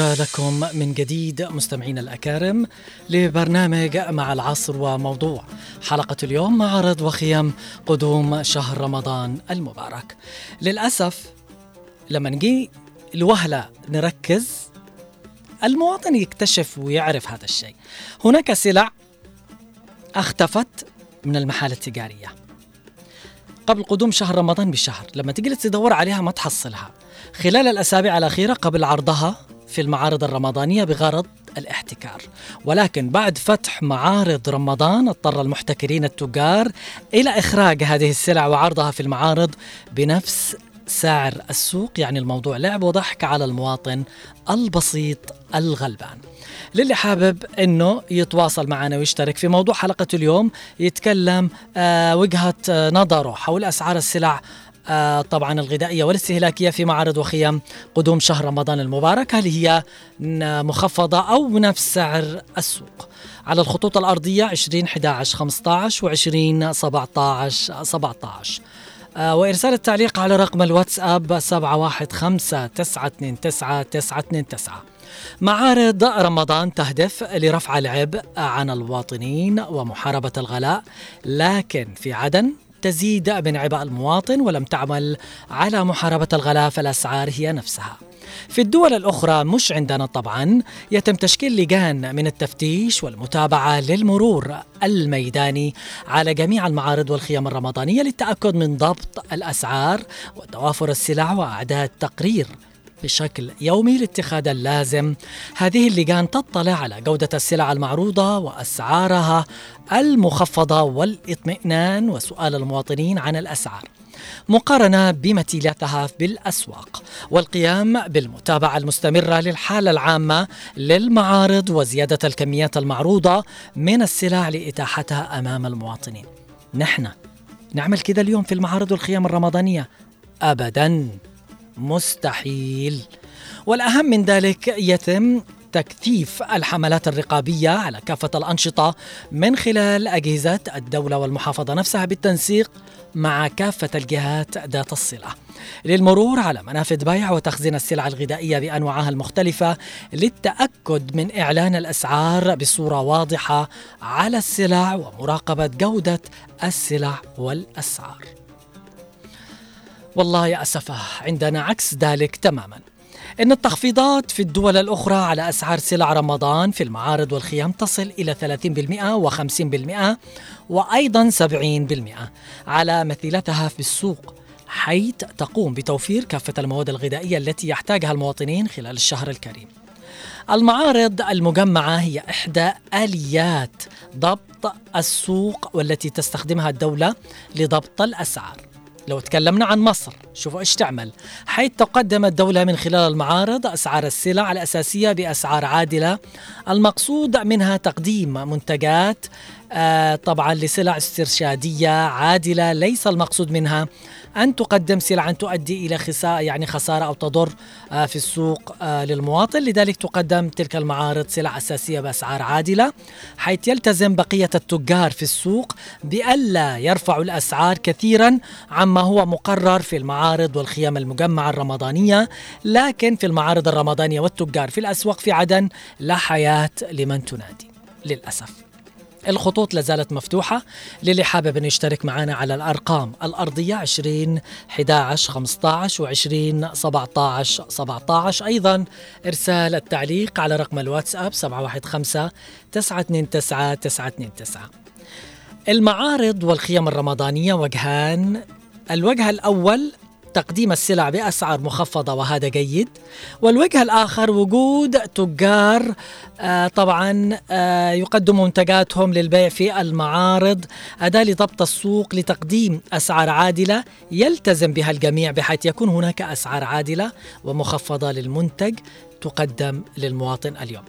S1: العودة لكم من جديد مستمعينا الأكارم لبرنامج مع العصر وموضوع حلقة اليوم معرض وخيم قدوم شهر رمضان المبارك. للأسف لما نجي الوهلة نركز المواطن يكتشف ويعرف هذا الشيء. هناك سلع اختفت من المحال التجارية. قبل قدوم شهر رمضان بشهر لما تجلس تدور عليها ما تحصلها. خلال الأسابيع الأخيرة قبل عرضها في المعارض الرمضانية بغرض الاحتكار. ولكن بعد فتح معارض رمضان اضطر المحتكرين التجار إلى إخراج هذه السلع وعرضها في المعارض بنفس سعر السوق يعني الموضوع لعب وضحك على المواطن البسيط الغلبان. للي حابب إنه يتواصل معنا ويشترك في موضوع حلقة اليوم يتكلم آه وجهة نظره حول أسعار السلع طبعا الغذائية والاستهلاكية في معارض وخيم قدوم شهر رمضان المبارك. هل هي مخفضة أو بنفس سعر السوق؟ على الخطوط الأرضية 20 11 15 و 20 17 17 آه وإرسال التعليق على رقم الواتساب 715 929 929 معارض رمضان تهدف لرفع العبء عن المواطنين ومحاربة الغلاء لكن في عدن تزيد من عبء المواطن ولم تعمل على محاربة الغلاء فالأسعار هي نفسها. في الدول الأخرى مش عندنا طبعا يتم تشكيل لجان من التفتيش والمتابعة للمرور الميداني على جميع المعارض والخيام الرمضانية للتأكد من ضبط الأسعار وتوافر السلع وأعداد تقرير بشكل يومي لاتخاذ اللازم. هذه اللجان تطلع على جودة السلع المعروضة وأسعارها المخفضة والإطمئنان وسؤال المواطنين عن الأسعار. مقارنة بمثيلاتها بالأسواق والقيام بالمتابعة المستمرة للحالة العامة للمعارض وزيادة الكميات المعروضة من السلع لإتاحتها أمام المواطنين. نحن نعمل كذا اليوم في المعارض والخيام الرمضانية. أبداً. مستحيل. والأهم من ذلك يتم تكثيف الحملات الرقابية على كافة الأنشطة من خلال أجهزة الدولة والمحافظة نفسها بالتنسيق مع كافة الجهات ذات الصلة. للمرور على منافذ بيع وتخزين السلع الغذائية بأنواعها المختلفة للتأكد من إعلان الأسعار بصورة واضحة على السلع ومراقبة جودة السلع والأسعار. والله يا أسفة عندنا عكس ذلك تماما إن التخفيضات في الدول الأخرى على أسعار سلع رمضان في المعارض والخيام تصل إلى 30% و50% وأيضا 70% على مثيلتها في السوق حيث تقوم بتوفير كافة المواد الغذائية التي يحتاجها المواطنين خلال الشهر الكريم. المعارض المجمعة هي إحدى آليات ضبط السوق والتي تستخدمها الدولة لضبط الأسعار. لو تكلمنا عن مصر شوفوا إيش تعمل. حيث تقدم الدولة من خلال المعارض أسعار السلع الأساسية بأسعار عادلة. المقصود منها تقديم منتجات آه طبعا لسلع استرشادية عادلة ليس المقصود منها أن تقدم سلعا تؤدي إلى خسارة يعني خسارة أو تضر آه في السوق آه للمواطن. لذلك تقدم تلك المعارض سلع أساسية بأسعار عادلة حيث يلتزم بقية التجار في السوق بألا يرفعوا الأسعار كثيرا عما هو مقرر في المعارض والخيام المجمعة الرمضانية. لكن في المعارض الرمضانية والتجار في الأسواق في عدن لا حياة لمن تنادي للأسف. الخطوط لازالت مفتوحة. للي حابب انه يشترك معنا على الأرقام الأرضية 20 11 15 و 20 17 17 أيضا إرسال التعليق على رقم الواتساب 715 929 929 المعارض والخيم الرمضانية وجهان. الوجه الأول تقديم السلع بأسعار مخفضة وهذا جيد. والوجه الآخر وجود تجار آه طبعا آه يقدموا منتجاتهم للبيع في المعارض أداة لضبط السوق لتقديم أسعار عادلة يلتزم بها الجميع بحيث يكون هناك أسعار عادلة ومخفضة للمنتج تقدم للمواطن اليوم.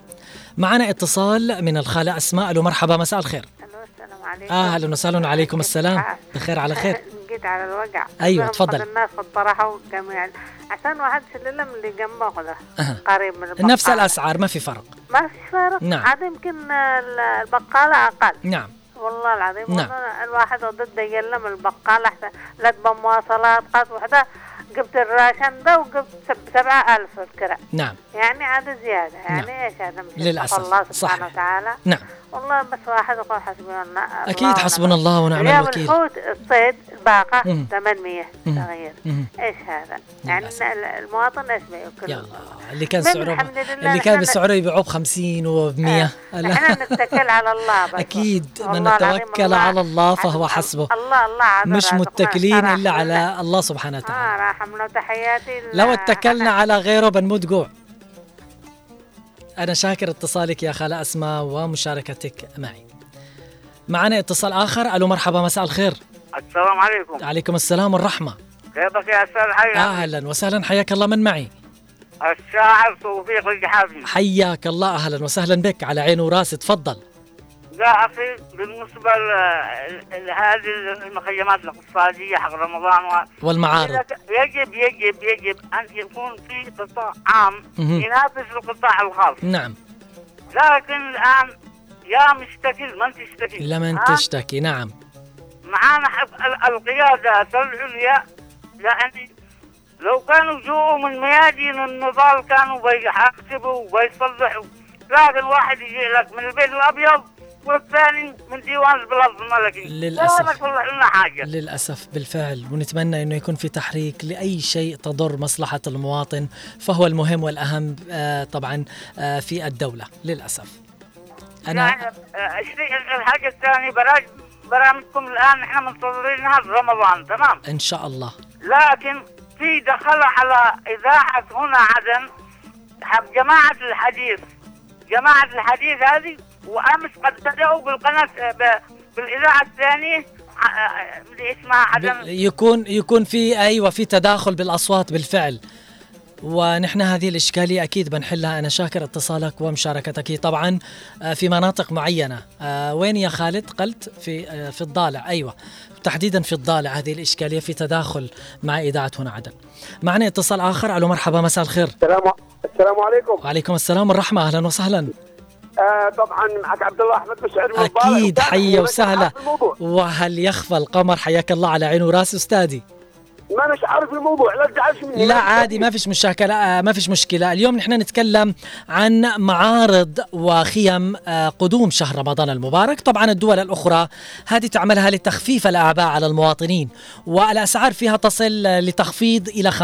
S1: معنا اتصال من الخالة أسماء. ألو مرحبا مساء الخير.
S16: السلام عليكم.
S1: أهلا وسهلا عليكم السلام. بخير على خير. [laughs]
S16: جيت على الوجع
S1: أيوه تفضل.
S16: الناس الطرحه جميعا عشان واحد سلم اللي جنبه ده
S1: أه.
S16: قريب من البقالة.
S1: نفس الأسعار ما في فرق.
S16: ما في فرق.
S1: نعم.
S16: عاد يمكن البقالة أقل.
S1: نعم.
S16: والله العظيم
S1: نعم.
S16: الواحد ضد يلم البقالة. احسن لا مواصلات قد وحدة. جبت الراشن ده وجبت سب- سبعة ألف الكرة.
S1: نعم.
S16: يعني هذا زيادة. يعني
S1: نعم.
S16: إيش هذا؟
S1: للأسف.
S16: الله سبحانه. وتعالى.
S1: نعم.
S16: والله بس واحد يقول حسبنا الله
S1: أكيد حسبنا الله ونعم الوكيل.
S16: الحوت الصيد الباقة
S1: مم.
S16: 800
S1: مم.
S16: تغيير
S1: مم.
S16: إيش هذا؟ يعني المواطن إيش بياكل؟
S1: يلا اللي كان سعره اللي كان بسعره يبيعوه ب 50 و ب 100
S16: إحنا نتكل على الله [laughs] بس
S1: أكيد من توكل
S16: الله-
S1: على الله فهو حسبه
S16: الله الله عذر
S1: مش. متكلين. إلا على الله سبحانه وتعالى
S16: آه راح له تحياتي
S1: لو اتكلنا على غيره بنموت جوع أنا شاكر اتصالك يا خالة أسماء ومشاركتك معي معنا اتصال آخر ألو مرحبا مساء الخير
S15: السلام عليكم.
S1: عليكم السلام والرحمة.
S15: كيفك يا أستاذ حي؟
S1: أهلا وسهلا. حياك الله من معي؟
S15: الشاعر توفيق الجحافي.
S1: حياك الله. أهلا وسهلا بك. على عيني وراسي. تفضل.
S15: لا أخي بالنسبة ل- لهذه المخيمات الاقتصادية حق رمضان و...
S1: والمعارض.
S15: يجب يجب يجب أن يكون في قطاع عام. ينافس القطاع الخاص.
S1: نعم.
S15: لكن الآن يا مشتكي من تشتكي.
S1: لمن؟ تشتكي. نعم.
S15: معانا القيادة العليا يعني لو كانوا جوءوا من ميادين النضال كانوا بيحاسبوا وبيصلحوا لكن واحد يجي لك من البيت الأبيض والثاني من ديوان البلاد الملكي يصلح لنا حاجة.
S1: للأسف بالفعل. ونتمنى أنه يكون في تحريك لأي شيء تضر مصلحة المواطن فهو المهم والأهم آه، طبعا آه، في الدولة. للأسف. أنا
S15: يعني الشيء الحاجة الثانية برامج برامجكم الآن نحن منتظرين هذا رمضان تمام؟
S1: إن شاء الله.
S15: لكن في دخل على إذاعة هنا عدن حق جماعة الحديث. جماعة الحديث هذه وأمس قد بدأوا بالقناة ب- بالإذاعة الثانية ع- آه، اللي اسمها عدن.
S1: يكون يكون في أيوة في تداخل بالأصوات بالفعل. ونحن هذه الإشكالية أكيد بنحلها. أنا شاكر اتصالك ومشاركتك. طبعا آه، في مناطق معينة. آه، وين يا خالد؟ قلت في آه، في الضالع. أيوة تحديدا في الضالع. هذه الإشكالية في تداخل مع إذاعة هنا عدن. معنا اتصال آخر. ألو مرحبا. مساء الخير.
S11: السلام السلام عليكم.
S1: وعليكم السلام والرحمة. أهلا وسهلا.
S11: آه طبعا معك عبد الله أحمد مسعد
S1: حيا
S11: أنا
S1: وسهلا. وهل يخفى القمر؟ حياك الله على عين وراسي أستاذي.
S11: ما أنا عارف الموضوع لا تزعلش مني
S1: لا عادي ما فيش مشاكل آه، ما فيش مشكلة. اليوم نحن نتكلم عن معارض وخيم آه، قدوم شهر رمضان المبارك. طبعا الدول الأخرى هذه تعملها لتخفيف الأعباء على المواطنين والأسعار فيها تصل لتخفيض إلى 50%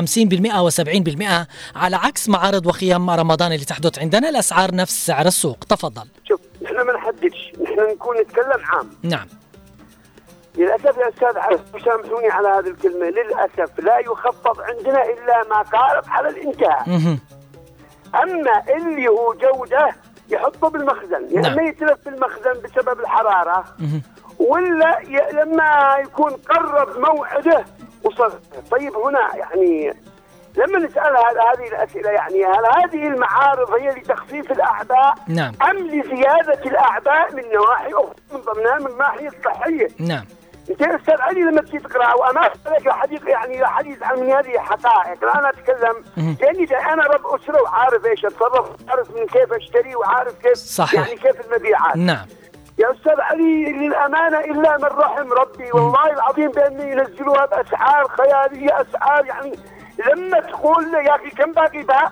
S1: و70% على عكس معارض وخيم رمضان اللي تحدث عندنا. الأسعار نفس سعر السوق. تفضل.
S11: شوف نحن ما نحددش نحن نكون نتكلم عام.
S1: نعم.
S11: للأسف يا أستاذ عارف سامحوني على هذه الكلمة للأسف لا يخفض عندنا إلا ما قارب على
S1: الإنتهاء.
S11: أما اللي هو جودة يحطه بالمخزن يا
S1: نعم.
S11: اما يتلف في المخزن بسبب
S1: الحرارة.
S11: ولا ي... لما يكون قرب موعده وصل طيب هنا يعني لما نسأل هذه الأسئلة يعني هل هذه المعارض هي لتخفيف الأعباء
S1: نعم
S11: أم لزيادة الأعباء من نواحي أخرى من ضمنها من الناحيه الصحية
S1: نعم
S11: انت يا أستاذ علي لما تجي تقرأ؟ وأنا لك حديث يعني حديث عن من هذه حقائق أنا
S1: أتكلم.
S11: لأني أنا رب أسرة وعارف إيش اتصرف وعارف من كيف أشتري وعارف كيف
S1: صحيح.
S11: يعني كيف المبيعات.
S1: نعم.
S11: يا أستاذ علي للأمانة إلا من رحم ربي والله العظيم بان ينزلوها بأسعار خيالية أسعار يعني لما تقول يا أخي كم باقي بها؟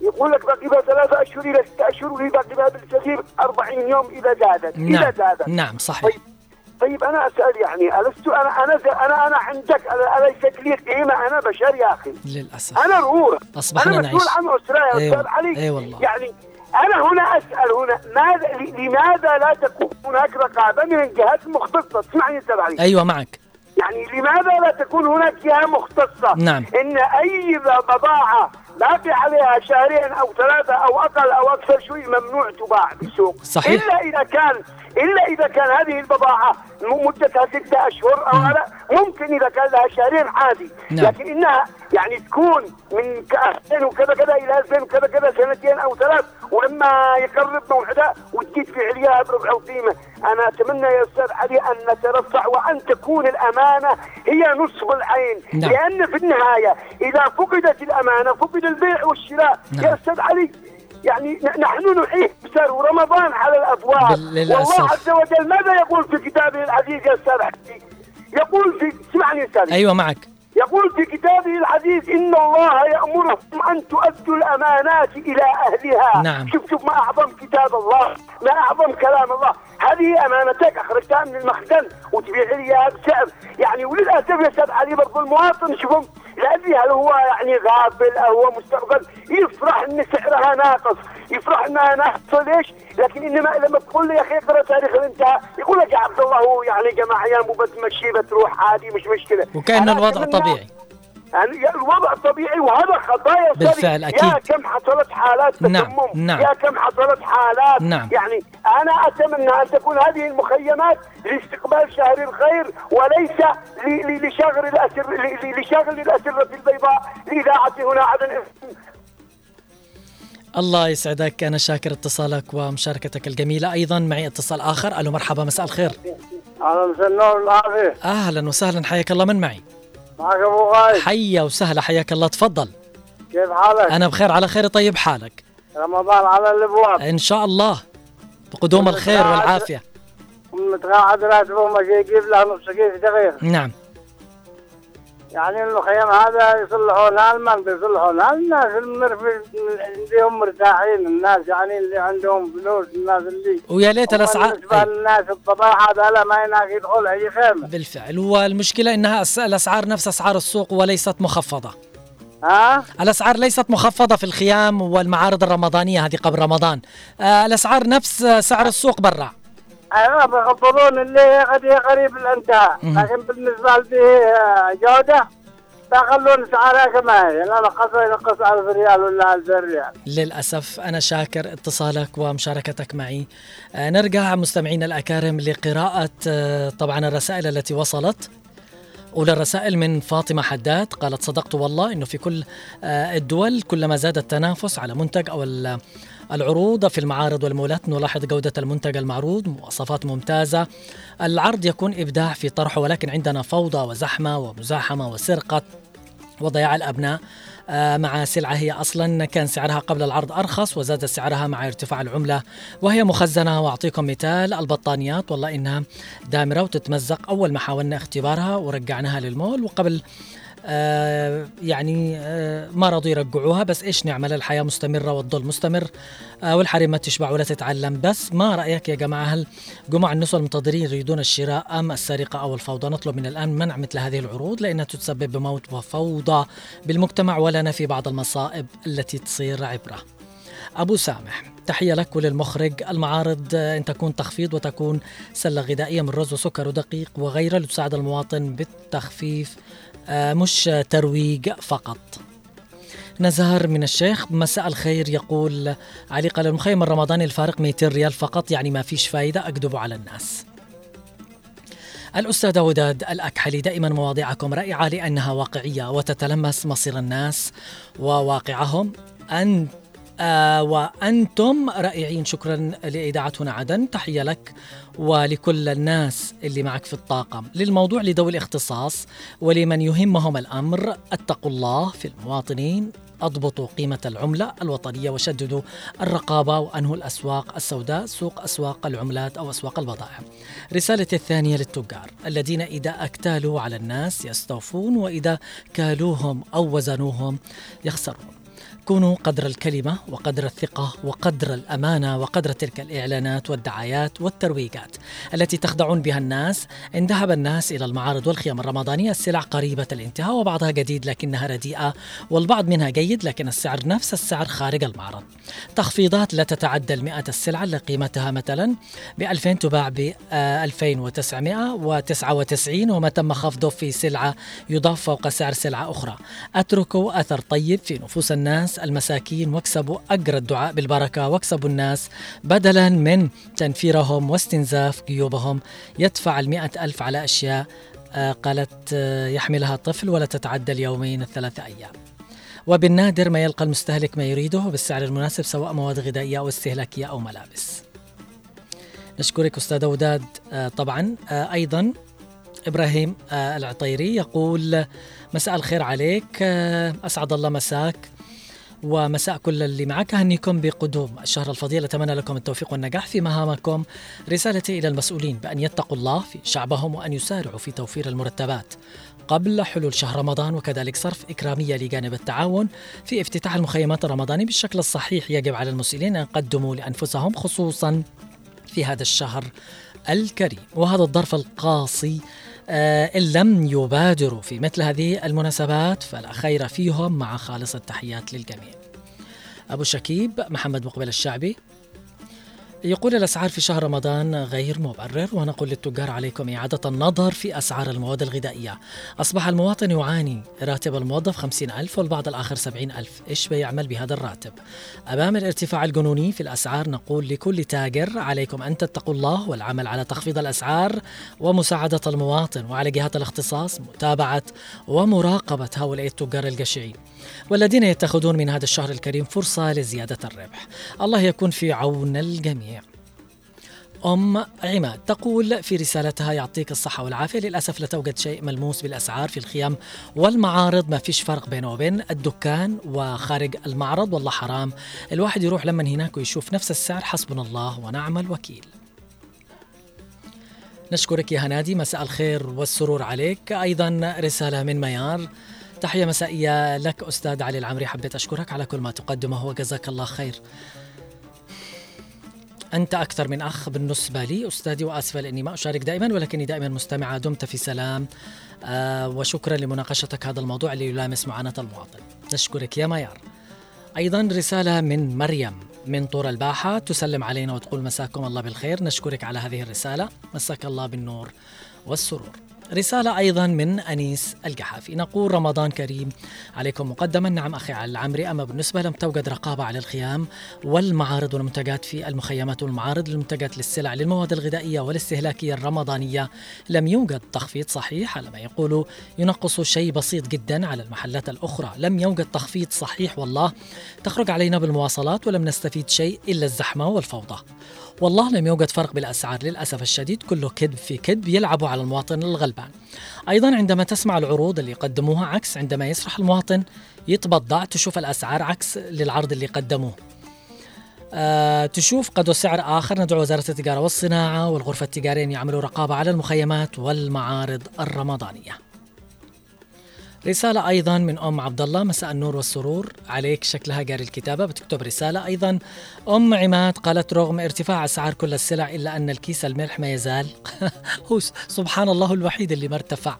S11: يقول لك باقي بها ثلاثة أشهر إلى ستة أشهر وهي باقي بها بالكثير 40 يوم إذا زادت إذا
S1: نعم.
S11: زادت.
S1: نعم صحيح.
S11: طيب. أنا أسأل يعني ألست أنا أنا أنا أنا عندك اليست لي قيمة أنا بشر يا أخي
S1: للأسف
S11: أنا روح
S1: أصبحنا
S11: أنا مسؤول. عن أسرة يا
S1: أيوة.
S11: أستاذ علي
S1: أي والله.
S11: يعني أنا هنا أسأل هنا ماذا لماذا لا تكون هناك رقابة من الجهات المختصة اسمعني أستاذ علي
S1: أيوة معك
S11: يعني لماذا لا تكون هناك جهة مختصة
S1: نعم.
S11: إن أي بضاعة باقي عليها شهرين أو ثلاثة أو أقل أو أكثر شوي ممنوع تباع بالسوق
S1: صحيح.
S11: إلا إذا كان إلا إذا كان هذه البضاعة مدتها ستة أشهر أو لا ممكن إذا كان لها شهرين عادي
S1: نعم.
S11: لكن إنها يعني تكون من ك- 2000 وكذا كذا إلى 2000 وكذا كذا سنتين أو ثلاث ولما يقرب موعدها وتجيك في عليها بربع القيمه أنا أتمنى يا أستاذ علي أن نترفع وأن تكون الأمانة هي نصف العين
S1: نعم.
S11: لأن في النهاية إذا فقدت الأمانة فقد البيع والشراء
S1: نعم.
S11: يا أستاذ علي يعني نحن نعيش سر ورمضان على
S1: للأسف.
S11: والله عز وجل ماذا يقول في كتابه العزيز يا أستاذ علي يقول في اسمعني يا أستاذ
S1: أيوة معك.
S11: يقول في كتابه العزيز إن الله يأمركم أن تؤدوا الأمانات إلى أهلها.
S1: نعم.
S11: شوف شوف ما أعظم كتاب الله ما أعظم كلام الله. هذه أمانتك أخرجتها من المخزن وتبيع لي إياها بسعر يعني وللأسف يا أستاذ علي برضو المواطن شوفهم لا أدري هل هو يعني غافل أو هو مستقبل؟ يفرح إن سعرها ناقص يفرح إنها ناقصة ليش؟ لكن إنما لما تقول لي يا أخي اقرأ تاريخ الانتهاء يقول لك يا عبد الله هو يعني جماعة أيام وبتمشي بتروح عادي مش مشكلة.
S1: وكأن
S11: أنا
S1: الوضع طبيعي.
S11: يعني الوضع طبيعي وهذا خطايا.
S1: بالفعل،
S11: يا
S1: أكيد.
S11: كم حصلت حالات
S1: نعم،
S11: تسمم
S1: نعم.
S11: يا كم حصلت حالات.
S1: نعم.
S11: يعني أنا أتمنى أن تكون هذه المخيمات لاستقبال شهر الخير وليس ل- ل- لشغل ل- لشغل الأسرة البيضاء لإذاعة هنا عدن
S1: الله يسعدك. أنا شاكر اتصالك ومشاركتك الجميلة. أيضا معي اتصال آخر. ألو مرحبا مساء الخير.
S17: مساء النور
S1: أهلا وسهلا. حياك الله. من معي؟
S17: معك أبو غايب
S1: حيا وسهلا حياك الله. تفضل.
S17: كيف حالك؟
S1: أنا بخير على خير. طيب حالك؟
S17: رمضان على الأبواب
S1: إن شاء الله. بقدوم الخير والعافية.
S17: متقاعد راتبه ما يجيب له نص كيس دقيق
S1: نعم.
S17: يعني المخيم هذا يصلحونها ما بيصلحونها الناس المرفي اللي هم مرتاحين الناس يعني اللي عندهم فلوس الناس اللي
S1: ويا ليت الأسعار
S17: بالنسبة للناس الطباعة هذا لا ما يناك يدخل أي خيمة.
S1: بالفعل. والمشكلة إنها أس- الأسعار نفس أسعار السوق وليست مخفضة.
S17: ها؟
S1: الأسعار ليست مخفضة في الخيام والمعارض الرمضانية هذه قبل رمضان. آه الأسعار نفس سعر السوق برا.
S17: أيوة بيخفضون اللي هي قد قريب الانتهاء. لكن بالنسبة لدي جودة تخلون سعرها كما هي لا نقص ينقص 1000 ريال ولا 2000 ريال.
S1: للأسف أنا شاكر اتصالك ومشاركتك معي. آه نرجع مستمعينا الأكارم لقراءة آه طبعا الرسائل التي وصلت. أولى الرسائل من فاطمة حداد قالت صدقت والله أنه في كل آه، الدول كلما زاد التنافس على منتج أو العروض في المعارض والمولات. نلاحظ جودة المنتج المعروض مواصفات ممتازة. العرض يكون إبداع في طرحه ولكن عندنا فوضى وزحمة ومزاحمة وسرقة وضياع الأبناء. آه، مع سلعة هي أصلا كان سعرها قبل العرض أرخص وزاد سعرها مع ارتفاع العملة وهي مخزنة. وأعطيكم مثال البطانيات. والله إنها دامرة وتتمزق. أول ما حاولنا اختبارها ورجعناها للمول وقبل آه يعني آه ما رضوا يرجعوها بس إيش نعمل؟ الحياة مستمرة والظل مستمر آه والحريم ما تشبع ولا تتعلم. بس ما رأيك يا جماعة هل جموع النسوة المنتظرين يريدون الشراء أم السرقة أو الفوضى؟ نطلب من الآن منع مثل هذه العروض لأنها تسبب بموت وفوضى بالمجتمع ولنا في بعض المصائب التي تصير عبره أبو سامح تحية لك وللمخرج. المعارض أن تكون تخفيض وتكون سلة غذائية من رز وسكر ودقيق وغيره لتساعد المواطن بالتخفيف مش آه، ترويج فقط. نزار من الشيخ مساء الخير يقول علي قال المخيم الرمضاني الفارق 200 ريال فقط يعني ما فيش فايدة أكذب على الناس. الأستاذة وداد الأكحلي دائما مواضيعكم رائعة لأنها واقعية وتتلمس مصير الناس وواقعهم. أن آه وأنتم رائعين شكرا لإذاعة هنا عدن. تحية لك ولكل الناس اللي معك في الطاقم. للموضوع لذوي الاختصاص ولمن يهمهم الأمر اتقوا الله في المواطنين اضبطوا قيمة العملة الوطنية وشددوا الرقابة وأنهوا الأسواق السوداء سوق أسواق العملات أو أسواق البضائع. رسالتي الثانية للتجار. الذين إذا أكتالوا على الناس يستوفون وإذا كالوهم أو وزنوهم يخسرون. كونوا قدر الكلمة وقدر الثقة وقدر الأمانة وقدر تلك الإعلانات والدعايات والترويجات التي تخدعون بها الناس إن ذهب الناس إلى المعارض والخيام الرمضانية السلع قريبة الانتهاء وبعضها جديد لكنها رديئة والبعض منها جيد لكن السعر نفس السعر خارج المعرض. تخفيضات لا تتعدى المئة السلعة اللي قيمتها مثلا ب 2000 تباع ب 2999 وما تم خفضه في سلعة يضاف فوق سعر سلعة أخرى. أتركوا أثر طيب في نفوس الناس المساكين واكسبوا أجر الدعاء بالبركة واكسبوا الناس بدلا من تنفيرهم واستنزاف جيوبهم. يدفع المئة ألف على أشياء آه، قالت آه، يحملها طفل ولا تتعدى اليومين الثلاثة أيام. وبالنادر ما يلقى المستهلك ما يريده بالسعر المناسب سواء مواد غذائية أو استهلاكية أو ملابس. نشكرك أستاذ وداد آه، طبعا. أيضا إبراهيم العطيري يقول مساء الخير عليك. أسعد الله مساك. ومساء كل اللي معك. أهنيكم بقدوم الشهر الفضيل. أتمنى لكم التوفيق والنجاح في مهامكم. رسالتي إلى المسؤولين بأن يتقوا الله في شعبهم وأن يسارعوا في توفير المرتبات. قبل حلول شهر رمضان وكذلك صرف إكرامية لجانب التعاون في افتتاح المخيمات الرمضاني بالشكل الصحيح يجب على المسؤولين أن يقدموا لأنفسهم خصوصا في هذا الشهر الكريم. وهذا الظرف القاسي إن لم يبادروا في مثل هذه المناسبات فلا خير فيهم مع خالص التحيات للجميع. أبو شكيب محمد مقبل الشعبي. يقول الأسعار في شهر رمضان غير مبرر ونقول للتجار عليكم إعادة النظر في أسعار المواد الغذائية. أصبح المواطن يعاني راتب الموظف خمسين ألف والبعض الآخر سبعين ألف. إيش بيعمل بهذا الراتب؟ أمام الارتفاع الجنوني في الأسعار نقول لكل تاجر عليكم أن تتقوا الله والعمل على تخفيض الأسعار ومساعدة المواطن وعلى جهات الاختصاص متابعة ومراقبة هؤلاء التجار الجشعين والذين يتخذون من هذا الشهر الكريم فرصة لزيادة الربح. الله يكون في عون الجميع. أم عماد تقول في رسالتها يعطيك الصحة والعافية. للأسف لا توجد شيء ملموس بالأسعار في الخيام والمعارض. ما فيش فرق بينه وبين الدكان وخارج المعرض. والله حرام. الواحد يروح لما هناك ويشوف نفس السعر. حسبنا الله ونعم الوكيل. نشكرك يا هنادي. مساء الخير والسرور عليك. أيضا رسالة من ميار. تحية مسائية لك أستاذ علي العمري حبيت أشكرك على كل ما تقدمه وجزاك الله خير. أنت أكثر من أخ بالنسبة لي أستاذي وآسفة لأني ما أشارك دائما ولكني دائما مستمعة دمت في سلام. آه وشكرا لمناقشتك هذا الموضوع اللي يلامس معاناة المواطن. نشكرك يا ميار. أيضا رسالة من مريم من طور الباحة تسلم علينا وتقول مساكم الله بالخير. نشكرك على هذه الرسالة. مساك الله بالنور والسرور. رسالة أيضا من أنيس القحافي نقول رمضان كريم عليكم مقدما. نعم أخي على العمري أما بالنسبة لم توجد رقابة على الخيام والمعارض والمنتجات في المخيمات والمعارض للمنتجات للسلع للمواد الغذائية والاستهلاكية الرمضانية لم يوجد تخفيض صحيح على ما يقولوا ينقص شيء بسيط جدا على المحلات الأخرى. لم يوجد تخفيض صحيح والله. تخرج علينا بالمواصلات ولم نستفيد شيء إلا الزحمة والفوضى. والله لم يوجد فرق بالأسعار للأسف الشديد كله كذب في كذب يلعبوا على المواطن الغلبان. أيضا عندما تسمع العروض اللي يقدموها عكس عندما يسرح المواطن يتبضع تشوف الأسعار عكس للعرض اللي قدموه. أه تشوف قد سعر آخر ندعو وزارة التجارة والصناعة والغرفة التجارية أن يعملوا رقابة على المخيمات والمعارض الرمضانية. رسالة أيضا من أم عبد الله مساء النور والسرور عليك. شكلها قاري الكتابة بتكتب رسالة أيضا. أم عماد قالت رغم ارتفاع أسعار كل السلع إلا أن الكيس الملح ما يزال. [laughs] هو سبحان الله الوحيد اللي ما ارتفع.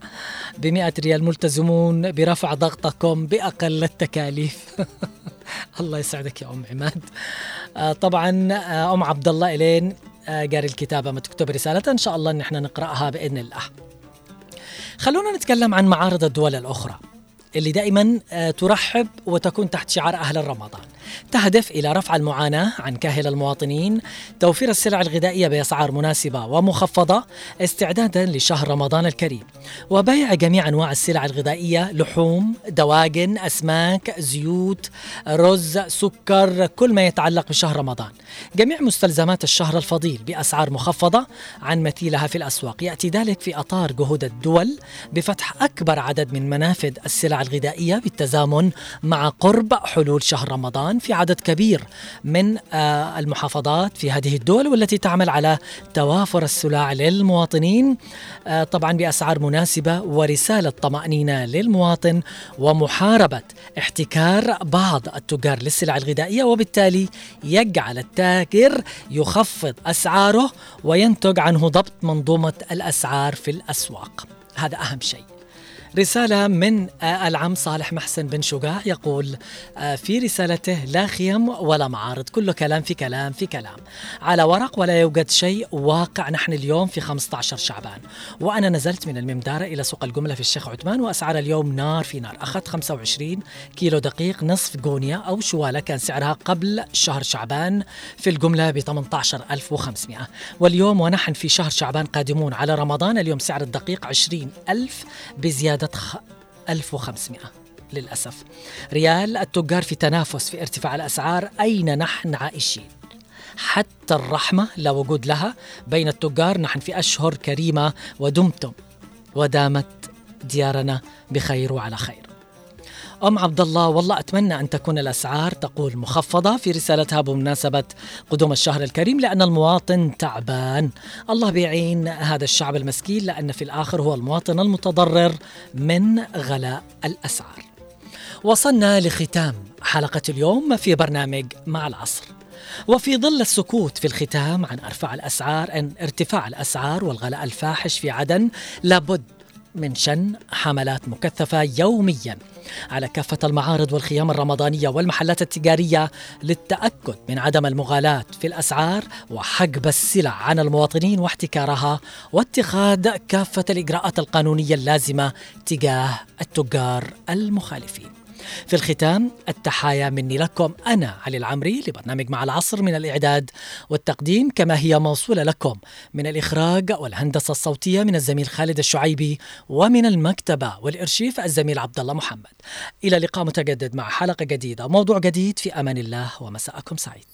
S1: ب ريال ملتزمون برفع ضغطكم بأقل التكاليف. [laughs] الله يسعدك يا أم عماد. آه طبعا آه أم عبد الله إلين آه قاري الكتابة ما تكتب رسالة. إن شاء الله إن إحنا نقرأها بإذن الله. خلونا نتكلم عن معارض الدول الأخرى. اللي دائما آه، ترحب وتكون تحت شعار أهل رمضان تهدف إلى رفع المعاناة عن كاهل المواطنين توفير السلع الغذائية بأسعار مناسبة ومخفضة استعدادا لشهر رمضان الكريم. وبيع جميع أنواع السلع الغذائية لحوم دواجن أسماك زيوت رز سكر كل ما يتعلق بشهر رمضان. جميع مستلزمات الشهر الفضيل بأسعار مخفضة عن مثيلها في الأسواق. يأتي ذلك في أطار جهود الدول بفتح أكبر عدد من منافذ السلع الغذائية بالتزامن مع قرب حلول شهر رمضان في عدد كبير من آه، المحافظات في هذه الدول والتي تعمل على توافر السلع للمواطنين آه، طبعا بأسعار مناسبة ورسالة طمأنينة للمواطن ومحاربة احتكار بعض التجار للسلع الغذائية وبالتالي يجعل التاجر يخفض أسعاره وينتج عنه ضبط منظومة الأسعار في الأسواق. هذا أهم شيء. رسالة من العم صالح محسن بن شجاع يقول آه، في رسالته لا خيم ولا معارض كله كلام في كلام في كلام. على ورق ولا يوجد شيء واقع نحن اليوم في 15 شعبان. وأنا نزلت من الممدارة إلى سوق الجملة في الشيخ عثمان وأسعار اليوم نار في نار. أخذت 25 كيلو دقيق نصف جونيا أو شوالة كان سعرها قبل شهر شعبان في الجملة ب 18500 واليوم ونحن في شهر شعبان قادمون على رمضان اليوم سعر الدقيق 20000 بزيادة زادت 1500 للأسف. ريال التجار في تنافس في ارتفاع الأسعار أين نحن عائشين حتى الرحمة لا وجود لها. بين التجار نحن في أشهر كريمة ودمتم. ودامت ديارنا بخير وعلى خير. أم عبد الله والله أتمنى أن تكون الأسعار تقول مخفضة في رسالتها بمناسبة قدوم الشهر الكريم لأن المواطن تعبان. الله بيعين هذا الشعب المسكين لأن في الآخر هو المواطن المتضرر من غلاء الأسعار. وصلنا لختام حلقة اليوم في برنامج مع العصر. وفي ظل السكوت في الختام عن أرفع الأسعار أن ارتفاع الأسعار والغلاء الفاحش في عدن لابد من شن حملات مكثفة يوميا على كافة المعارض والخيام الرمضانية والمحلات التجارية للتأكد من عدم المغالاة في الأسعار وحجب السلع عن المواطنين واحتكارها واتخاذ كافة الإجراءات القانونية اللازمة تجاه التجار المخالفين. في الختام التحايا مني لكم أنا علي العمري لبرنامج مع العصر من الإعداد والتقديم كما هي موصولة لكم من الإخراج والهندسة الصوتية من الزميل خالد الشعيبي ومن المكتبة والإرشيف الزميل عبد الله محمد. إلى لقاء متجدد مع حلقة جديدة وموضوع جديد في أمان الله ومساءكم سعيد.